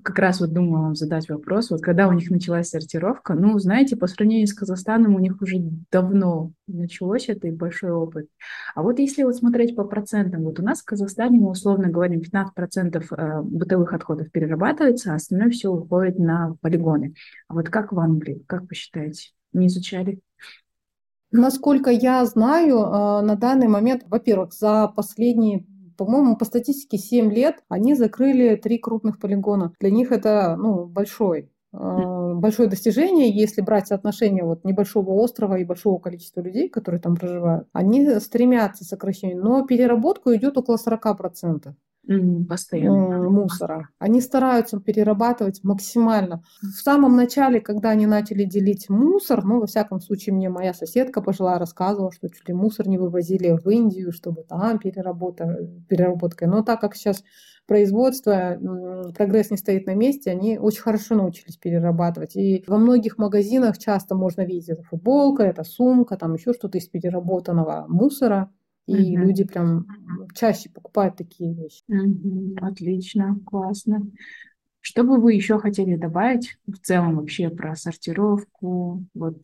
Как раз вот думала вам задать вопрос, вот когда у них началась сортировка, ну, знаете, по сравнению с Казахстаном у них уже давно началось это и большой опыт. А вот если вот смотреть по процентам, вот у нас в Казахстане мы условно говорим 15% э, бытовых отходов перерабатывается, а остальное все уходит на полигоны. А вот как в Англии, как вы считаете? Не изучали? Насколько я знаю, э, на данный момент, во-первых, за последние по-моему, по статистике 7 лет они закрыли три крупных полигона. Для них это ну, большой э, большое достижение, если брать соотношение вот небольшого острова и большого количества людей, которые там проживают. Они стремятся к сокращению, но переработку идет около 40% постоянно. мусора. Они стараются перерабатывать максимально. В самом начале, когда они начали делить мусор, ну, во всяком случае, мне моя соседка пожилая рассказывала, что чуть ли мусор не вывозили в Индию, чтобы там переработка, переработкой. Но так как сейчас производство, прогресс не стоит на месте, они очень хорошо научились перерабатывать. И во многих магазинах часто можно видеть это футболка, это сумка, там еще что-то из переработанного мусора. И угу. люди прям чаще покупают такие вещи. Угу. Отлично, классно. Что бы вы еще хотели добавить в целом вообще про сортировку? Вот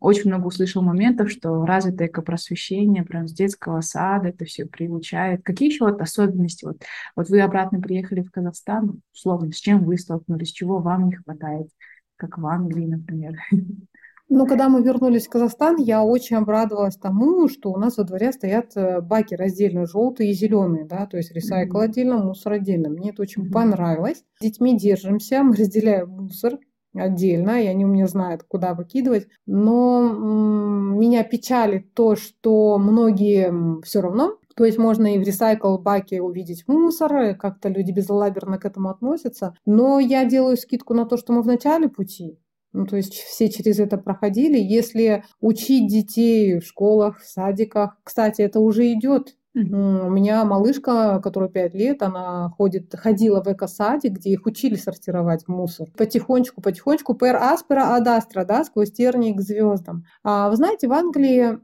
очень много услышал моментов, что развитое экопросвещение прям с детского сада это все приучает. Какие еще вот особенности? Вот, вот вы обратно приехали в Казахстан, условно, с чем вы столкнулись, чего вам не хватает, как в Англии, например? *laughs* Ну, когда мы вернулись в Казахстан, я очень обрадовалась тому, что у нас во дворе стоят э, баки раздельно желтые и зеленые, да, то есть ресайкл mm-hmm. отдельно, мусор отдельно. Мне это очень mm-hmm. понравилось. С детьми держимся, мы *laughs* разделяем мусор отдельно, и они у меня знают, куда выкидывать. Но м- меня печалит то, что многие все равно то есть можно и в ресайкл-баке увидеть мусор, как-то люди безалаберно к этому относятся. Но я делаю скидку на то, что мы в начале пути. Ну, то есть все через это проходили. Если учить детей в школах, в садиках, кстати, это уже идет у меня малышка, которая 5 лет, она ходит, ходила в экосадик, где их учили сортировать мусор. Потихонечку, потихонечку, aspera ad astra, да, сквозь тернии к звездам. А вы знаете, в Англии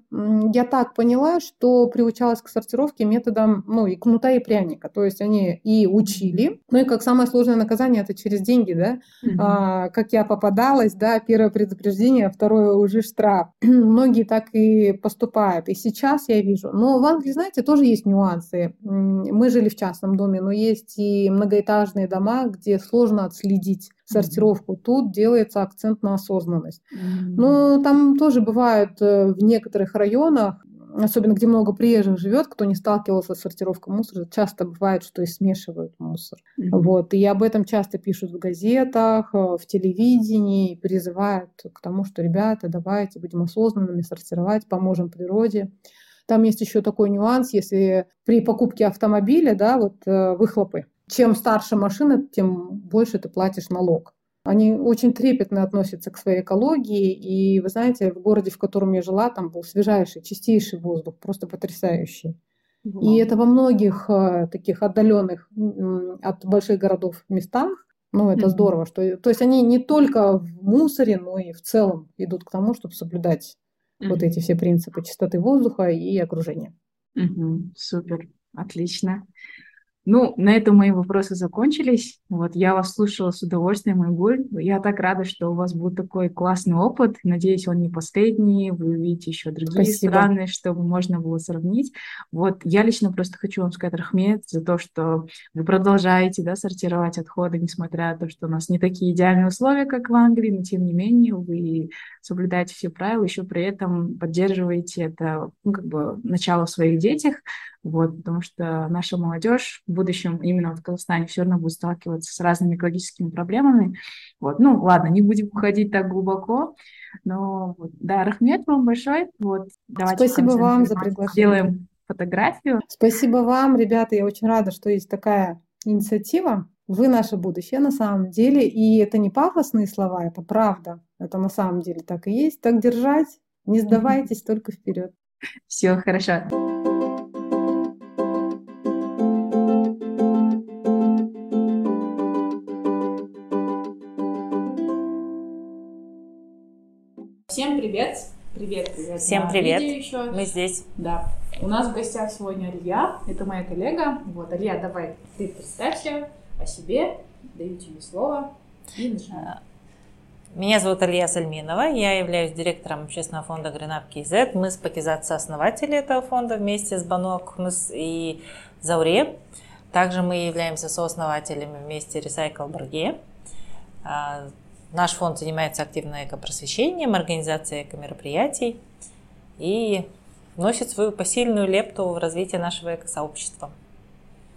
я так поняла, что приучалась к сортировке методом, ну, и кнута, и пряника. То есть они и учили, ну и как самое сложное наказание, это через деньги, да. Mm-hmm. А, как я попадалась, да, первое предупреждение, второе уже штраф. *clears throat* Многие так и поступают. И сейчас я вижу. Но в Англии, знаете, тоже тоже есть нюансы. Мы жили в частном доме, но есть и многоэтажные дома, где сложно отследить сортировку. Тут делается акцент на осознанность. Но там тоже бывает э, в некоторых районах, особенно где много приезжих живет, кто не сталкивался с сортировкой мусора, часто бывает, что и смешивают мусор. Mm-hmm. Вот. И об этом часто пишут в газетах, э, в телевидении, призывают к тому, что, ребята, давайте будем осознанными, сортировать, поможем природе. Там есть еще такой нюанс, если при покупке автомобиля, да, вот э, выхлопы, чем старше машина, тем больше ты платишь налог. Они очень трепетно относятся к своей экологии, и вы знаете, в городе, в котором я жила, там был свежайший, чистейший воздух, просто потрясающий. Wow. И это во многих э, таких отдаленных от больших городов местах, ну, это mm-hmm. здорово, что, то есть они не только в мусоре, но и в целом идут к тому, чтобы соблюдать mm-hmm. вот эти все принципы чистоты воздуха и окружения. Mm-hmm. Супер, отлично. Ну, на этом мои вопросы закончились. Вот я вас слушала с удовольствием, Айгуль. Я так рада, что у вас был такой классный опыт. Надеюсь, он не последний. Вы увидите еще другие Спасибо. страны, чтобы можно было сравнить. Вот я лично просто хочу вам сказать Рахмет за то, что вы продолжаете да, сортировать отходы, несмотря на то, что у нас не такие идеальные условия, как в Англии, но тем не менее вы соблюдаете все правила, еще при этом поддерживаете это ну, как бы начало в своих детях, вот, потому что наша молодежь в будущем именно в Казахстане все равно будет сталкиваться с разными экологическими проблемами. Вот, ну, ладно, не будем уходить так глубоко, но, да, Рахмет вам большой. Вот, давайте Спасибо вам за приглашение. Сделаем фотографию. Спасибо вам, ребята. Я очень рада, что есть такая инициатива. Вы наше будущее на самом деле. И это не пафосные слова, это правда. Это на самом деле так и есть. Так держать. Не сдавайтесь, только вперед. Все, хорошо. Привет! Привет, привет. Всем привет. еще. Мы здесь. Да. У нас в гостях сегодня Алия. Это моя коллега. Вот, Алия, давай ты представься о себе, даю тебе слово и начинаем. Меня зовут Алия Сальминова, я являюсь директором общественного фонда Гринап КИЗ. Мы с Пакизат сооснователи этого фонда вместе с Акхмыс и Зауре. Также мы являемся сооснователями вместе Recycle Бурге. А, Наш фонд занимается активно экопросвещением, организацией экомероприятий и вносит свою посильную лепту в развитие нашего экосообщества.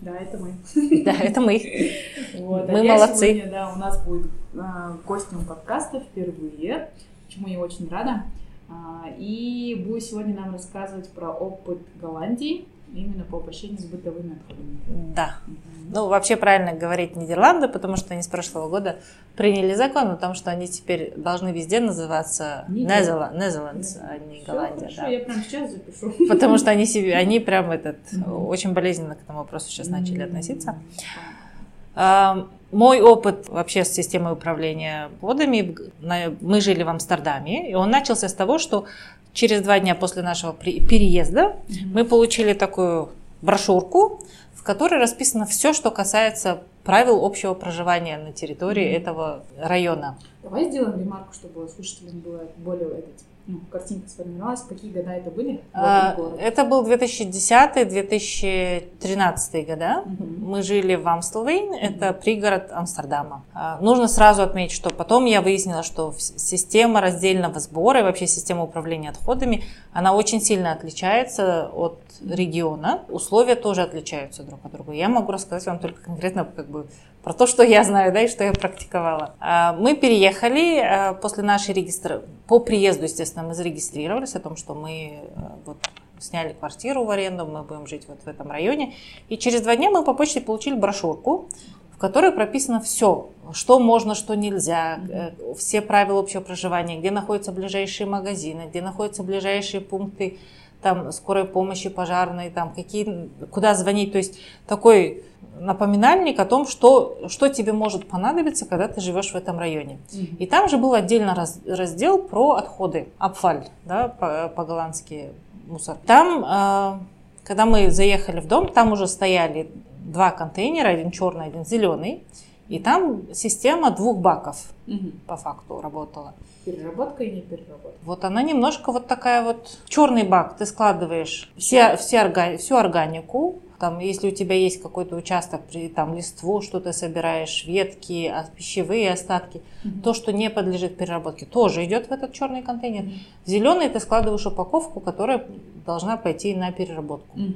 Да, это мы. *laughs* Да, это мы. Вот, Мы Алия молодцы. Сегодня, да, у нас будет а, гостем подкаста впервые, чему я очень рада. А, и будет сегодня нам рассказывать про опыт Голландии именно по обращению с бытовыми отходами. Да. Ну, вообще правильно говорить Нидерланды, потому что они с прошлого года приняли закон о том, что они теперь должны везде называться. Netherlands, а не Голландия. хорошо, да. я прямо сейчас запишу. Потому что они себе, они прям этот Мгм. очень болезненно к этому вопросу сейчас начали М, относиться. А, Мой опыт вообще с системой управления водами, мы жили в Амстердаме, и он начался с того, что через два дня после нашего переезда мы получили такую брошюрку, в которой расписано все, что касается правил общего проживания на территории Мгм. этого района. Давай сделаем ремарку, чтобы слушателям было более этот, ну, картинка сформировалась. Какие года это были? А. Это был 2010-2013 года. Мгм. Мы жили в Амстелвейн, это пригород Амстердама. А, Нужно сразу отметить, что потом я выяснила, что система раздельного сбора и вообще система управления отходами, она очень сильно отличается от региона. Условия тоже отличаются друг от друга. Я могу рассказать вам только конкретно как бы про то, что я знаю, да, и что я практиковала. А, Мы переехали а, после нашей регистрации, по приезду, естественно, мы зарегистрировались о том, что мы а, вот сняли квартиру в аренду, мы будем жить вот в этом районе. И через два дня мы по почте получили брошюрку, в которой прописано все, что можно, что нельзя, э, все правила общего проживания, где находятся ближайшие магазины, где находятся ближайшие пункты там, скорой помощи, пожарной, там, какие, куда звонить. То есть такой напоминальник о том, что, что тебе может понадобиться, когда ты живешь в этом районе. Мгм. И там же был отдельно раз- раздел про отходы, абфаль, да, по- по-голландски мусор. Там, э, когда мы заехали в дом, там уже стояли два контейнера, один черный, один зеленый, и там система двух баков Мгм. по факту работала. Переработка и не переработка. Вот она немножко вот такая вот черный бак. Ты складываешь все, все орга- всю органику. Там, если у тебя есть какой-то участок, при- там листву, что ты собираешь, ветки, а- пищевые остатки, Мгм. то, что не подлежит переработке, тоже идет в этот черный контейнер. Мгм. В зеленый ты складываешь упаковку, которая должна пойти на переработку. Мгм.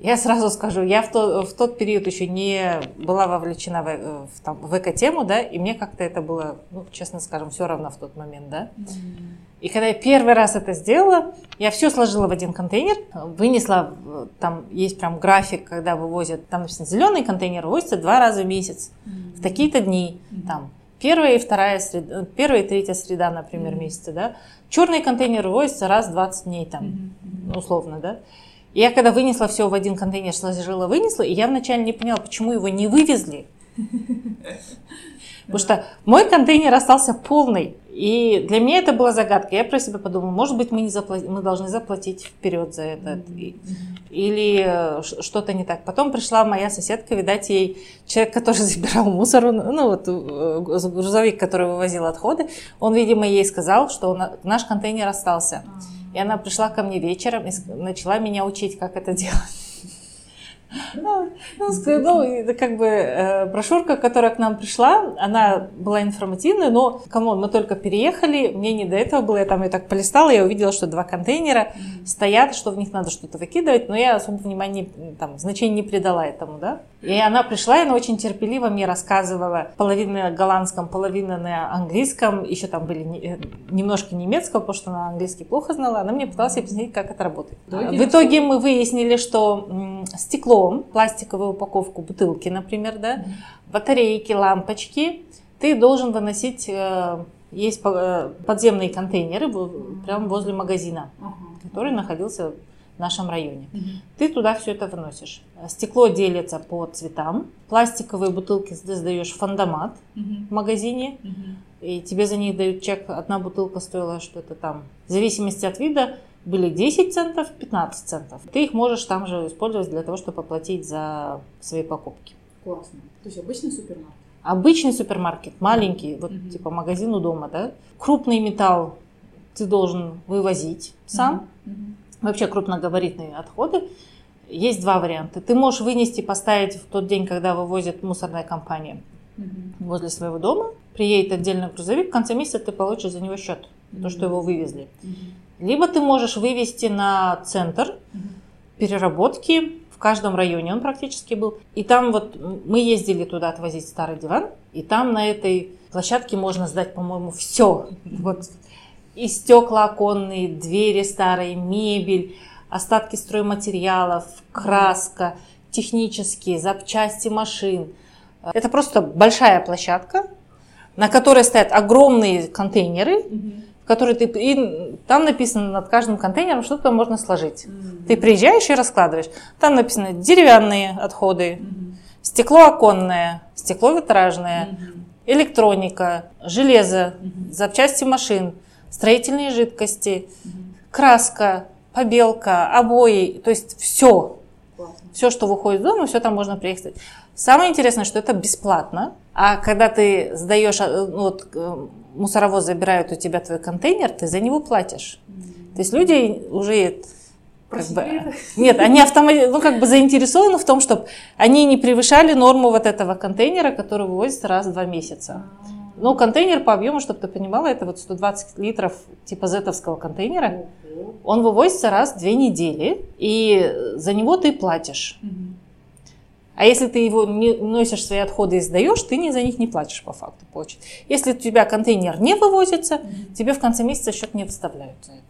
Я сразу скажу, я в, то- в тот период еще не была вовлечена в, э, в, там, в эко-тему, да, и мне как-то это было, ну, честно скажем, все равно в тот момент, да. Мгм. И когда я первый раз это сделала, я все сложила в один контейнер, вынесла, э, там есть прям график, когда вывозят, там написано, зеленый контейнер вывозится два раза в месяц, в такие-то дни, Мгм. там, первая и вторая среда, э, первая и третья среда, например, Мгм. месяца, да. Черный контейнер вывозится раз в 20 дней, там. Мгм. условно, да. Я когда вынесла все в один контейнер, сложила, вынесла, и я вначале не поняла, почему его не вывезли. Потому что мой контейнер остался полный. И для меня это была загадка. Я про себя подумала, может быть, мы, не запла- мы должны заплатить вперед за это. Или э, что-то не так. Потом пришла моя соседка, видать, ей человек, который *laughs* забирал мусор, ну вот э, грузовик, который вывозил отходы, он, видимо, ей сказал, что на- наш контейнер остался. И она пришла ко мне вечером и начала меня учить, как это делать. Ну, ну, это как бы э, брошюрка, которая к нам пришла, она была информативная, но, кому мы только переехали, мне не до этого было, я там ее так полистала, я увидела, что два контейнера стоят, что в них надо что-то выкидывать, но я особо внимания, там, значения не придала этому, да. И она пришла, и она очень терпеливо мне рассказывала, половина на голландском, половина на английском, еще там были э, немножко немецкого, потому что она английский плохо знала, она мне пыталась объяснить, как это работает. В итоге мы выяснили, что стеклом, пластиковую упаковку бутылки, например, да, батарейки, лампочки, ты должен выносить, э, есть э, подземные контейнеры прямо возле магазина, который находился в нашем районе. Угу. Ты туда все это выносишь. Стекло делится по цветам. Пластиковые бутылки ты сдаешь в фандомат угу. в магазине. Угу. И тебе за них дают чек. Одна бутылка стоила что-то там. В зависимости от вида были 10 центов, 15 центов. Ты их можешь там же использовать для того, чтобы оплатить за свои покупки. Классно. То есть обычный супермаркет? Обычный супермаркет, маленький, вот угу. типа магазин у дома, да. Крупный металл ты должен вывозить сам. Угу. Вообще крупногабаритные отходы. Есть два варианта. Ты можешь вынести, поставить в тот день, когда вывозит мусорная компания угу. возле своего дома. Приедет отдельный грузовик, в конце месяца ты получишь за него счет, угу. то, что его вывезли. Угу. Либо ты можешь вывести на центр переработки в каждом районе, он практически был. И там вот мы ездили туда отвозить старый диван, и там на этой площадке можно сдать, по-моему, все. Вот и стекла оконные, двери старые, мебель, остатки стройматериалов, краска, технические, запчасти машин. Это просто большая площадка, на которой стоят огромные контейнеры, который ты и там написано над каждым контейнером, что то можно сложить. Mm-hmm. Ты приезжаешь и раскладываешь. Там написано деревянные отходы, mm-hmm. стекло оконное, стекло витражное, электроника, железо, запчасти машин, строительные жидкости, mm-hmm. краска, побелка, обои, то есть все. Все, что выходит из дома, все там можно приехать. Самое интересное, что это бесплатно. А когда ты сдаешь, э, ну, вот, э, мусоровоз забирает у тебя твой контейнер, ты за него платишь. Mm-hmm. То есть люди уже как бы, нет, они автомати... ну, как бы заинтересованы в том, чтобы они не превышали норму вот этого контейнера, который вывозится раз в два месяца. А. Ну, контейнер по объему, чтобы ты понимала, это вот 120 литров типа зетовского контейнера. Он вывозится раз в две недели, и за него ты платишь. А если ты его не носишь свои отходы и сдаешь, ты не за них не платишь по факту. Получить. Если у тебя контейнер не вывозится, mm-hmm. тебе в конце месяца счет не выставляют за это.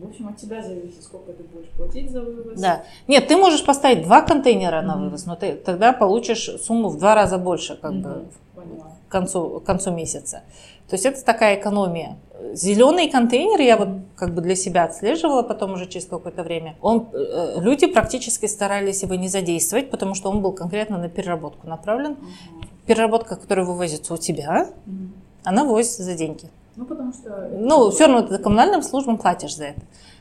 В общем, от тебя зависит, сколько ты будешь платить за вывоз. Да. Нет, ты можешь поставить два контейнера mm-hmm. на вывоз, но ты тогда получишь сумму в два раза больше, как mm-hmm. бы к концу, к концу месяца. То есть это такая экономия. Зеленый контейнер я вот как бы для себя отслеживала потом уже через какое-то время. Он, э, люди практически старались его не задействовать, потому что он был конкретно на переработку направлен. Переработка, которая вывозится у тебя, она вывозится за деньги. Ну, потому что... Ну, все равно ты коммунальным службам платишь за это.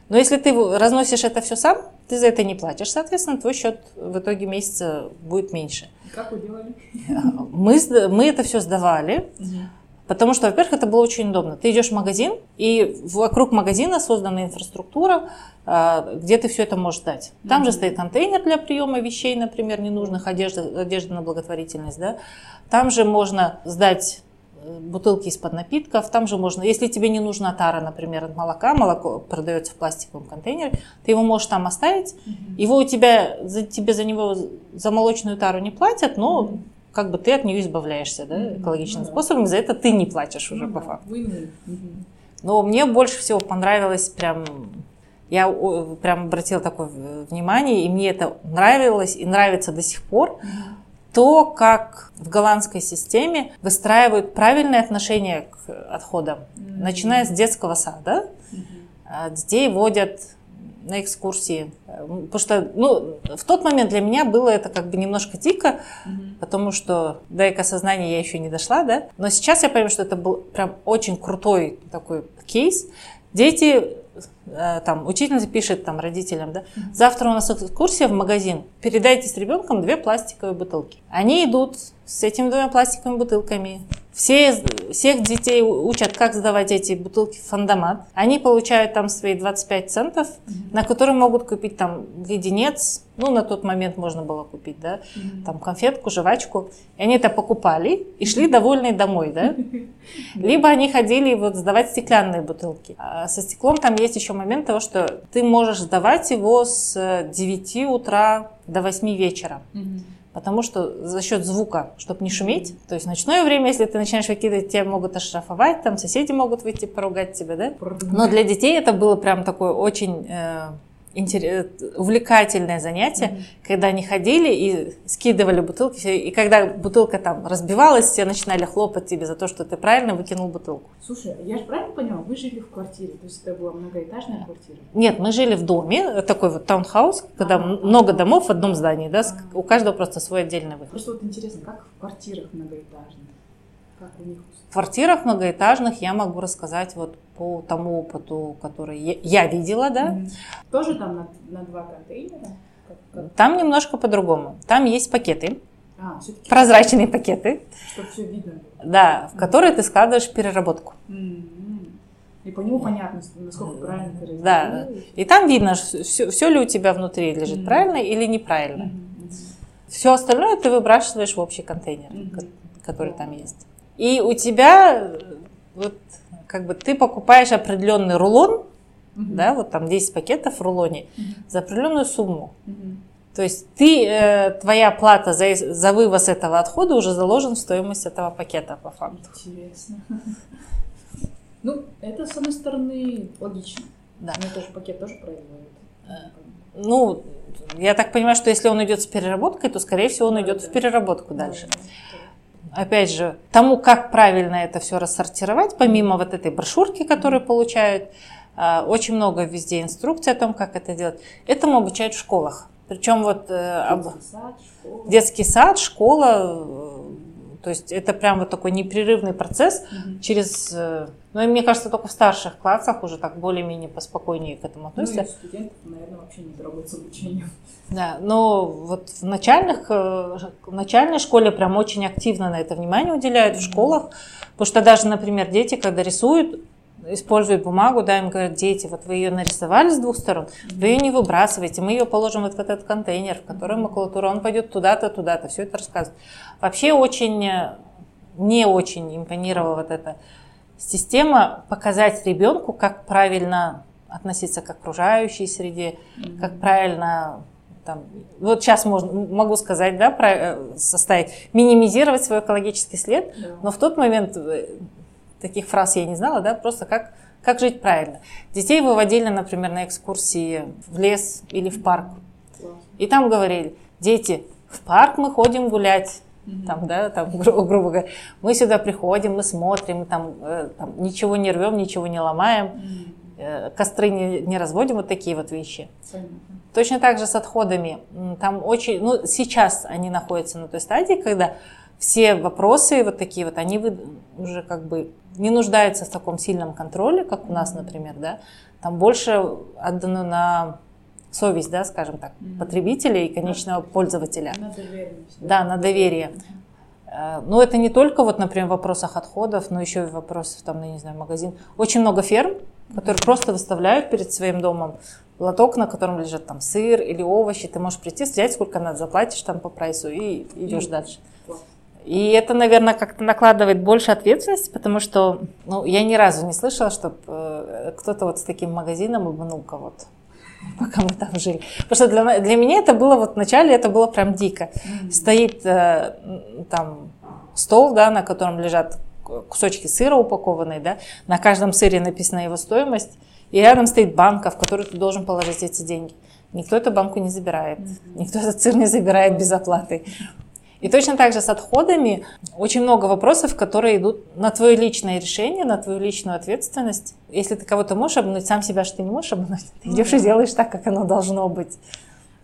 Но если ты разносишь это все сам, ты за это не платишь. Соответственно, твой счет в итоге месяца будет меньше. Как вы делали? *laughs* Мы, мы это все сдавали. Угу. Потому что, во-первых, это было очень удобно. Ты идешь в магазин, и вокруг магазина создана инфраструктура, а, где ты все это можешь дать. Там mm-hmm. же стоит контейнер для приема вещей, например, ненужных, одежды, одежды на благотворительность. Да? Там же можно сдать бутылки из-под напитков, там же можно, если тебе не нужна тара, например, от молока, молоко продается в пластиковом контейнере, ты его можешь там оставить, mm-hmm. его у тебя, за, тебе за него, за молочную тару не платят, но mm-hmm как бы ты от нее избавляешься да, экологичным способом, за это ты не платишь уже по факту. Но мне больше всего понравилось прям, я прям обратила такое внимание, и мне это нравилось и нравится до сих пор, то, как в голландской системе выстраивают правильное отношение к отходам, начиная с детского сада. Детей водят на экскурсии. Потому что, ну, в тот момент для меня было это как бы немножко дико, mm-hmm. потому что до экосознания я еще не дошла, да. Но сейчас я понимаю, что это был прям очень крутой такой кейс. Дети там учительница пишет там родителям, да, завтра у нас экскурсия в магазин, передайте с ребенком две пластиковые бутылки. Они идут с этими двумя пластиковыми бутылками Все, всех детей учат, как сдавать эти бутылки в фандомат. Они получают там свои 25 центов, mm-hmm. на которые могут купить там леденец, ну, на тот момент можно было купить, да, mm-hmm. там конфетку, жвачку. И они это покупали и шли довольные домой, *laughs* да. Либо они ходили вот сдавать стеклянные бутылки. А со стеклом там есть еще момент того, что ты можешь сдавать его с 9 утра до 8 вечера. Mm-hmm. Потому что за счет звука, чтобы не шуметь, то есть в ночное время, если ты начинаешь выкидывать, тебя могут оштрафовать, там соседи могут выйти поругать тебя, да? Но для детей это было прям такое очень э, интерес, увлекательное занятие, mm-hmm. когда они ходили и скидывали бутылки, и когда бутылка там разбивалась, все начинали хлопать тебе за то, что ты правильно выкинул бутылку. Слушай, я же правильно поняла, вы жили в квартире, то есть это была многоэтажная квартира? Нет, мы жили в доме, такой вот таунхаус, когда А-а-а. много домов в одном здании, да, А-а-а. у каждого просто свой отдельный выход. Просто вот интересно, как в квартирах многоэтажных? Как у них в квартирах многоэтажных я могу рассказать вот по тому опыту, который я, видела, да. Mm-hmm. Тоже там на, на два контейнера? Как, как? Там немножко по-другому. Там есть пакеты. А, прозрачные пакеты. Чтобы все видно. Да, в которые ты складываешь переработку. Mm-hmm. И по нему понятно, насколько правильно ты разделил. Да, и там видно, все, все ли у тебя внутри лежит mm-hmm. правильно или неправильно. Mm-hmm. Все остальное ты выбрасываешь в общий контейнер, mm-hmm. который там есть. И у тебя вот как бы ты покупаешь определенный рулон, угу. да, вот там 10 пакетов в рулоне угу. за определенную сумму. Угу. То есть ты, э, твоя плата за, за вывоз этого отхода уже заложен в стоимость этого пакета по факту. Интересно. *laughs* Ну, это, с одной стороны, логично. Да. Но тоже пакет тоже производит. Э, ну, я так понимаю, что если он идет с переработкой, то, скорее всего, он идет да. в переработку дальше. Да опять же, тому, как правильно это все рассортировать, помимо вот этой брошюрки, которую получают, а, очень много везде инструкций о том, как это делать. Этому обучают в школах. Причем вот э, детский, сад, школа. детский сад, школа, то есть это прям вот такой непрерывный процесс угу. через, э, ну и мне кажется, только в старших классах уже так более-менее поспокойнее к этому относятся. Ну и студентов, наверное, вообще не трогают с обучением. Да, но вот в начальных, э, в начальной школе прям очень активно на это внимание уделяют в школах, потому что даже, например, дети, когда рисуют, используют бумагу, да, им говорят, дети, вот вы ее нарисовали с двух сторон, вы ее не выбрасываете, мы ее положим вот в этот контейнер, в который макулатура, он пойдет туда-то, туда-то, все это рассказывает. Вообще очень, не очень импонировала вот эта система показать ребенку, как правильно относиться к окружающей среде, mm-hmm. как правильно там, вот сейчас можно, могу сказать, да, про, э, составить, минимизировать свой экологический след, да. но в тот момент э, таких фраз я не знала, да, просто как, как жить правильно. Детей выводили, например, на экскурсии в лес или в парк. И там говорили, дети, в парк мы ходим гулять, там, да, там, гру- грубо говоря, мы сюда приходим, мы смотрим, там, э, там ничего не рвем, ничего не ломаем, э, костры не, не разводим, вот такие вот вещи. Понятно. Точно так же с отходами. Там очень, ну, сейчас они находятся на той стадии, когда все вопросы вот такие вот, они уже как бы не нуждаются в таком сильном контроле, как у нас, например, да. Там больше отдано на совесть, да, скажем так, потребителя и конечного пользователя. На доверие. Да, на доверие. Э, но это не только вот, например, в вопросах отходов, но еще и в вопросах, там, ну, не знаю, магазин. Очень много ферм, которые просто выставляют перед своим домом лоток, на котором лежит там сыр или овощи. Ты можешь прийти, взять, сколько надо, заплатишь там по прайсу и идешь дальше. И это, наверное, как-то накладывает больше ответственности, потому что ну, я ни разу не слышала, чтобы э, кто-то вот с таким магазином обманул кого-то пока мы там жили. Потому что для, для меня это было вот вначале это было прям дико. Mm-hmm. Стоит э, там стол, да, на котором лежат кусочки сыра упакованные, да, на каждом сыре написана его стоимость, и рядом стоит банка, в которую ты должен положить эти деньги. Никто эту банку не забирает, mm-hmm. никто этот сыр не забирает без оплаты. И точно так же с отходами очень много вопросов, которые идут на твое личное решение, на твою личную ответственность. Если ты кого-то можешь обмануть, сам себя что ты не можешь обмануть. Ты ну, идешь и делаешь так, как оно должно быть.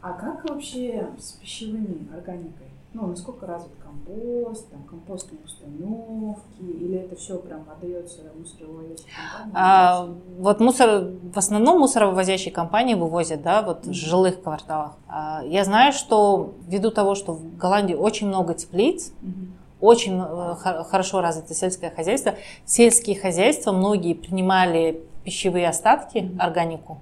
А как вообще с пищевыми органикой? Ну, насколько развит компост, там, компостные установки, или это все прям отдается мусоровозящей компании? А, вот мусор, в основном мусоровозящие компании вывозят, да, вот mm-hmm. в жилых кварталах. А, я знаю, что ввиду того, что в Голландии очень много теплиц, mm-hmm. очень э, хорошо развито сельское хозяйство. Сельские хозяйства многие принимали пищевые остатки, органику,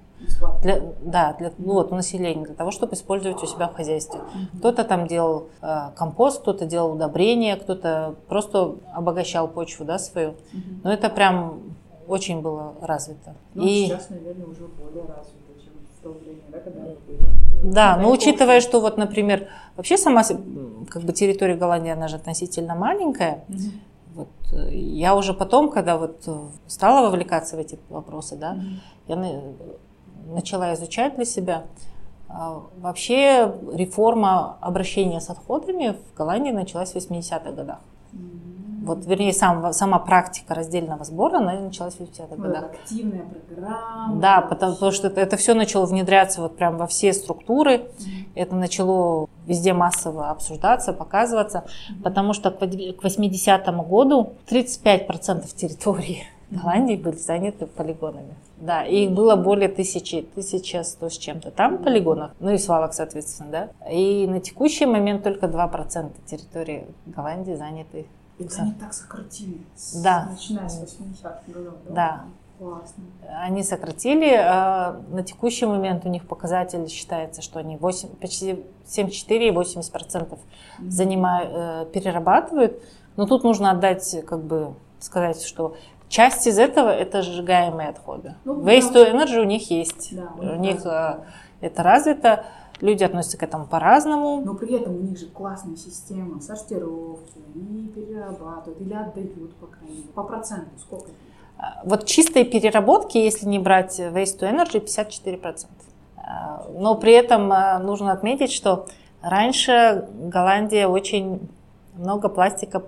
для, да, для, ну, вот, населения, для того, чтобы использовать у себя в хозяйстве. Кто-то там делал э, компост, кто-то делал удобрения, кто-то просто обогащал почву да, свою. Но это прям очень было развито. Ну, И сейчас, наверное, уже более развито, чем в то время, да, когда были. Да, но учитывая, что вот, например, вообще сама как бы территория Голландии, она же относительно маленькая, mm-hmm. Вот, э, я уже потом, когда вот э, стала вовлекаться в эти вопросы, да, mm-hmm. я начала изучать для себя. А, вообще реформа обращения с отходами в Голландии началась в 80-х годах. Вот, вернее, сам, сама практика раздельного сбора, она началась в 50-х годах. активная программа. Да, потому, потому что это, это все начало внедряться вот прям во все структуры. Mm-hmm. Это начало везде массово обсуждаться, показываться, mm-hmm. потому что к 80-му году 35% территории Голландии были заняты полигонами. Да, и их было более тысячи, тысяча сто с чем-то там полигонов, ну и свалок, соответственно, да. И на текущий момент только 2% территории Голландии заняты и вот они так сократили, да. начиная с 80-х годов. Да. да. Классно. Они сократили. А на текущий момент у них показатель считается, что они 8, почти 74,80% процентов занимают, э, перерабатывают. Но тут нужно отдать, как бы сказать, что часть из этого это сжигаемые отходы. Ну, Waste да. to energy у них есть. Да, у них да. Э, это развито. Люди относятся к этому по-разному. Но при этом у них же классная система сортировки, они перерабатывают или отдают, по крайней мере. По проценту сколько? А, вот чистой переработки, если не брать waste to energy, 54%. А, но при этом а, нужно отметить, что раньше Голландия очень много пластика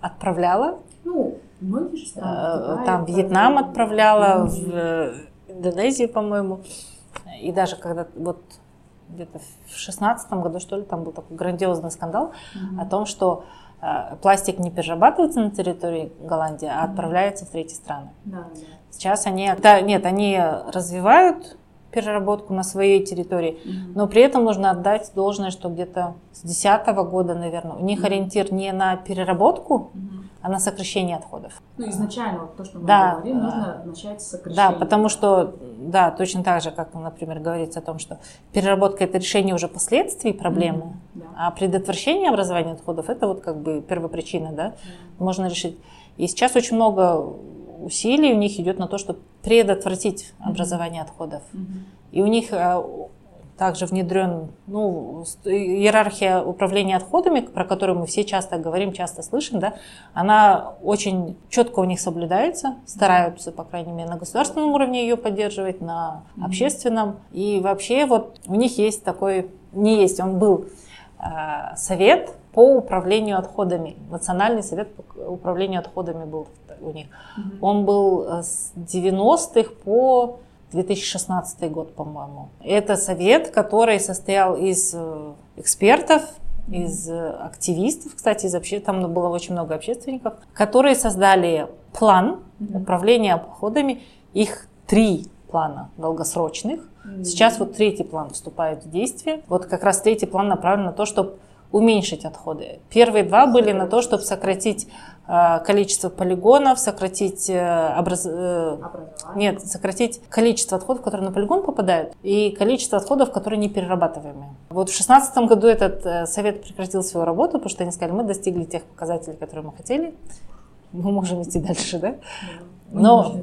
отправляла. Ну, многие же страны. Там Вьетнам отправляла, в Индонезию, по-моему. И даже когда вот где-то в шестнадцатом году, что ли, там был такой грандиозный скандал mm-hmm. о том, что э, пластик не перерабатывается на территории Голландии, а mm-hmm. отправляется в третьи страны. Да. Сейчас они, да, нет, они развивают переработку на своей территории, mm-hmm. но при этом нужно отдать должное, что где-то с 2010 года, наверное, у них mm-hmm. ориентир не на переработку, mm-hmm а на сокращение отходов. Ну, изначально вот то, что мы да, говорим, нужно начать с сокращения. Да, потому что, да, точно так же, как, например, говорится о том, что переработка – это решение уже последствий проблемы, mm-hmm, да. а предотвращение образования отходов – это вот как бы первопричина, да, mm-hmm. можно решить. И сейчас очень много усилий у них идет на то, чтобы предотвратить образование mm-hmm. отходов. Mm-hmm. И у них э, также внедрен ну, иерархия управления отходами, про которую мы все часто говорим, часто слышим, да, она очень четко у них соблюдается, стараются, по крайней мере, на государственном уровне ее поддерживать, на общественном. И вообще вот у них есть такой, не есть, он был э, совет по управлению отходами. Национальный совет по управлению отходами был у них. Он был э, с 90-х по 2016 год, по-моему. Это совет, который состоял из э, экспертов, из э, активистов, кстати, из обще... там было очень много общественников, которые создали план управления обходами. Их три плана долгосрочных. Сейчас вот третий план вступает в действие. Вот как раз третий план направлен на то, чтобы уменьшить отходы. Первые два были на то, чтобы сократить количество полигонов, сократить э, образ... э, нет, сократить количество отходов, которые на полигон попадают, и количество отходов, которые не перерабатываемые. Вот в 2016 году этот э, совет прекратил свою работу, потому что они сказали, мы достигли тех показателей, которые мы хотели, мы можем идти дальше, да? Но,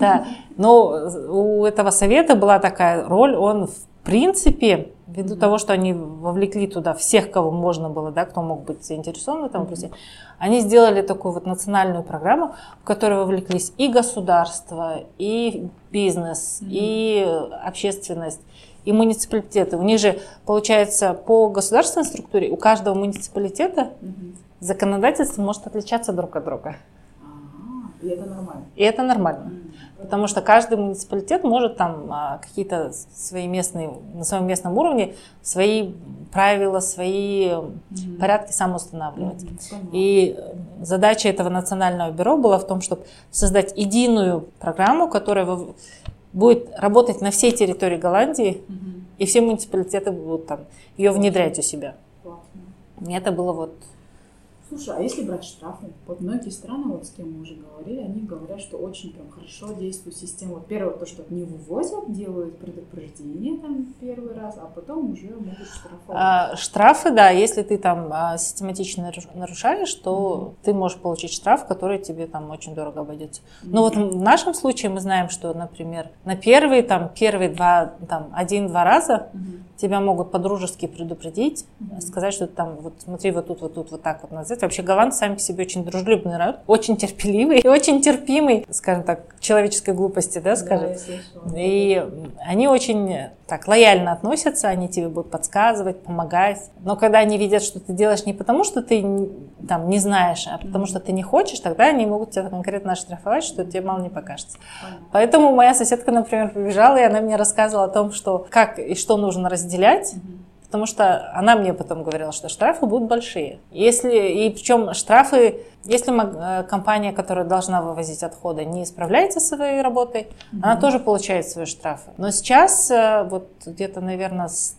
да, но у этого совета была такая роль, он в принципе, ввиду mm-hmm. того, что они вовлекли туда всех, кого можно было, да, кто мог быть заинтересован в этом вопросе, mm-hmm. они сделали такую вот национальную программу, в которой вовлеклись и государство, и бизнес, mm-hmm. и общественность, и муниципалитеты. У них же, получается, по государственной структуре у каждого муниципалитета mm-hmm. законодательство может отличаться друг от друга. А, и это нормально. И это нормально. Mm-hmm. Потому что каждый муниципалитет может там а, какие-то свои местные, на своем местном уровне свои правила, свои mm-hmm. порядки сам устанавливать. Mm-hmm. И задача этого национального бюро была в том, чтобы создать единую программу, которая будет работать на всей территории Голландии, mm-hmm. и все муниципалитеты будут там ее внедрять у себя. Классно. Это было вот Слушай, а если брать штрафы? Вот многие страны, вот с кем мы уже говорили, они говорят, что очень прям хорошо действует система. Вот первое, то, что не вывозят, делают предупреждение там первый раз, а потом уже могут штрафовать. А, штрафы, да, если ты там а, систематично нарушаешь, то mm-hmm. ты можешь получить штраф, который тебе там очень дорого обойдется. Mm-hmm. Но вот в нашем случае мы знаем, что, например, на первые там первые два, там один-два раза mm-hmm. Тебя могут по-дружески предупредить, mm-hmm. сказать, что там вот смотри вот тут, вот тут, вот так вот назад. Вообще голландцы сами по себе очень дружелюбный народ, очень терпеливый и очень терпимый, скажем так, человеческой глупости, да, скажем. Да, и они очень так лояльно относятся, они тебе будут подсказывать, помогать. Но когда они видят, что ты делаешь не потому, что ты там не знаешь, а потому что ты не хочешь, тогда они могут тебя конкретно оштрафовать, что тебе мало не покажется. Поэтому моя соседка, например, побежала, и она мне рассказывала о том, что как и что нужно разделять. Потому что она мне потом говорила, что штрафы будут большие. Если, и причем штрафы, если э, компания, которая должна вывозить отходы, не справляется со своей работой, mm-hmm. она тоже получает свои штрафы. Но сейчас, э, вот где-то, наверное, с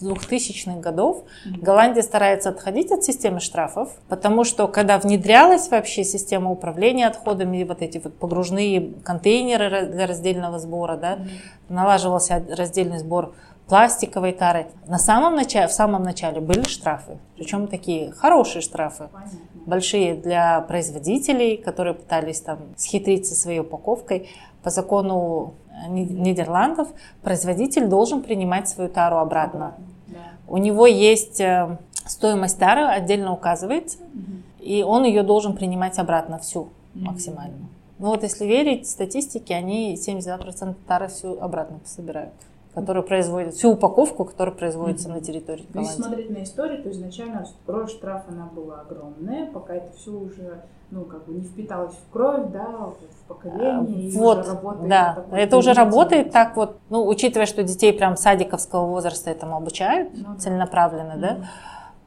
2000-х годов mm-hmm. Голландия старается отходить от системы штрафов, потому что когда внедрялась вообще система управления отходами, вот эти вот погружные контейнеры для раздельного сбора, да, mm-hmm. налаживался раздельный сбор пластиковой тары. На самом начале, в самом начале были штрафы, причем такие хорошие штрафы, Понятно. большие для производителей, которые пытались там схитрить со своей упаковкой. По закону Нидерландов производитель должен принимать свою тару обратно. Да. У него есть э, стоимость тары, отдельно указывается, угу. и он ее должен принимать обратно всю угу. максимально. Ну вот если верить статистике, они 72% тары всю обратно собирают которая производит, всю упаковку, которая производится mm-hmm. на территории Голландии. Если смотреть на историю, то изначально кровь штраф она была огромная, пока это все уже ну, как бы не впиталось в кровь, да, в поколение. А, вот, работает да, это уже работает так вот, ну, учитывая, что детей прям садиковского возраста этому обучают ну, целенаправленно, mm-hmm. да,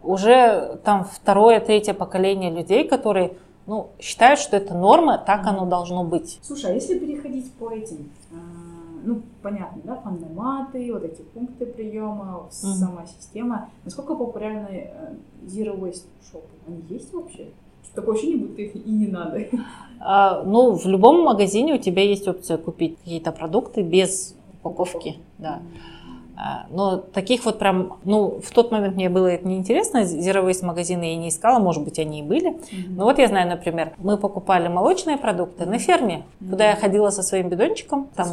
уже там второе, третье поколение людей, которые ну, считают, что это норма, так оно должно быть. Слушай, а если переходить по этим ну, понятно, да, фандоматы, вот эти пункты приема, mm-hmm. сама система. Насколько популярны э, Zero Waste шопы? Они есть вообще? Такое ощущение, будто их и не надо. А, ну, в любом магазине у тебя есть опция купить какие-то продукты без упаковки, да. Mm-hmm. А, но таких вот прям, ну, в тот момент мне было это неинтересно, Waste магазины я не искала, может быть, они и были. Mm-hmm. Но вот я знаю, например, мы покупали молочные продукты на ферме, mm-hmm. куда я ходила со своим бидончиком, там,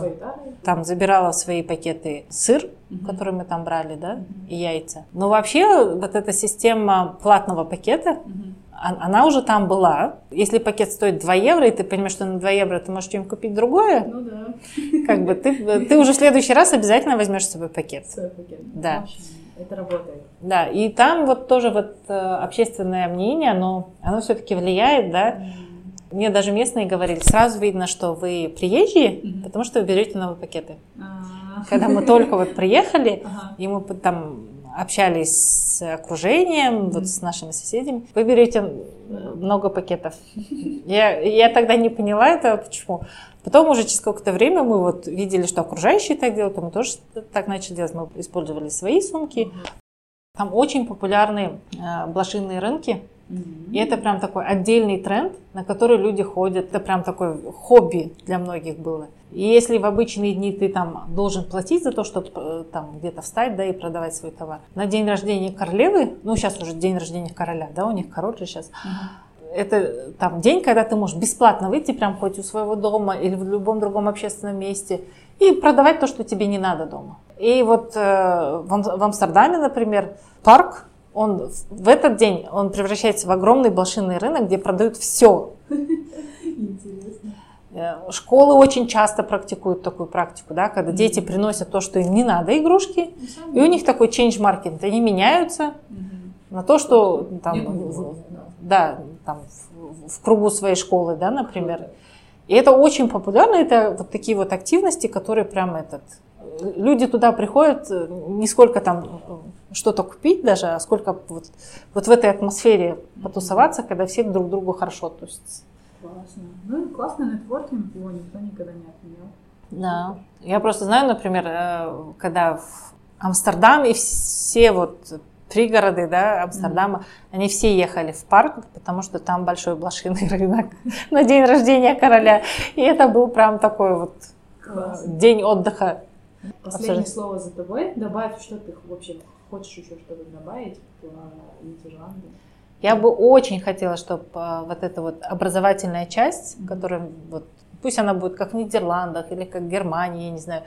там забирала свои пакеты сыр, mm-hmm. который мы там брали, да, mm-hmm. и яйца. Но вообще вот эта система платного пакета, mm-hmm она уже там была. Если пакет стоит 2 евро, и ты понимаешь, что на 2 евро ты можешь чем купить другое, ну да. Как бы ты, ты уже в следующий раз обязательно возьмешь с собой пакет. Свой пакет. Да. Общем, это работает. Да, и там вот тоже вот э, общественное мнение, оно, оно все-таки влияет, да. Mm. Мне даже местные говорили, сразу видно, что вы приезжие, mm-hmm. потому что вы берете новые пакеты. А-а-а. Когда мы только вот приехали, *laughs* и мы там общались с окружением, вот с нашими соседями. Вы берете много пакетов. Я, я тогда не поняла этого, почему. Потом уже через какое-то время мы вот видели, что окружающие так делают, а мы тоже так начали делать. Мы использовали свои сумки. Там очень популярны э, блошиные рынки. Mm-hmm. И это прям такой отдельный тренд, на который люди ходят. Это прям такое хобби для многих было. И если в обычные дни ты там должен платить за то, чтобы э, там где-то встать, да, и продавать свой товар. На день рождения королевы, ну сейчас уже день рождения короля, да, у них король же сейчас. Mm-hmm. Это там день, когда ты можешь бесплатно выйти прям хоть у своего дома или в любом другом общественном месте и продавать то, что тебе не надо дома. И вот э, в, в Амстердаме, например, парк он в этот день он превращается в огромный блошиный рынок, где продают все. *laughs* Интересно. Э, школы очень часто практикуют такую практику, да, когда дети приносят то, что им не надо, игрушки, и у них такой change market, они меняются на то, что там, в, да, там в, в кругу своей школы, да, например. И это очень популярно, это вот такие вот активности, которые прям этот люди туда приходят э, не сколько там э, что-то купить даже, а сколько вот, вот в этой атмосфере потусоваться, когда все друг к другу хорошо относятся. Классно. Ну и классный нетворкинг, его никто никогда не отменял. Да. Я просто знаю, например, э, когда в Амстердам и все вот пригороды да, Амстердама, mm-hmm. они все ехали в парк, потому что там большой блошиный *laughs* рынок *laughs* на день рождения короля. И это был прям такой вот Класс. день отдыха. Последнее Абсолютно. слово за тобой. Добавь, что ты вообще хочешь еще что-то добавить по Нидерландам? Я бы очень хотела, чтобы а, вот эта вот образовательная часть, которая вот, пусть она будет как в Нидерландах или как в Германии, я не знаю,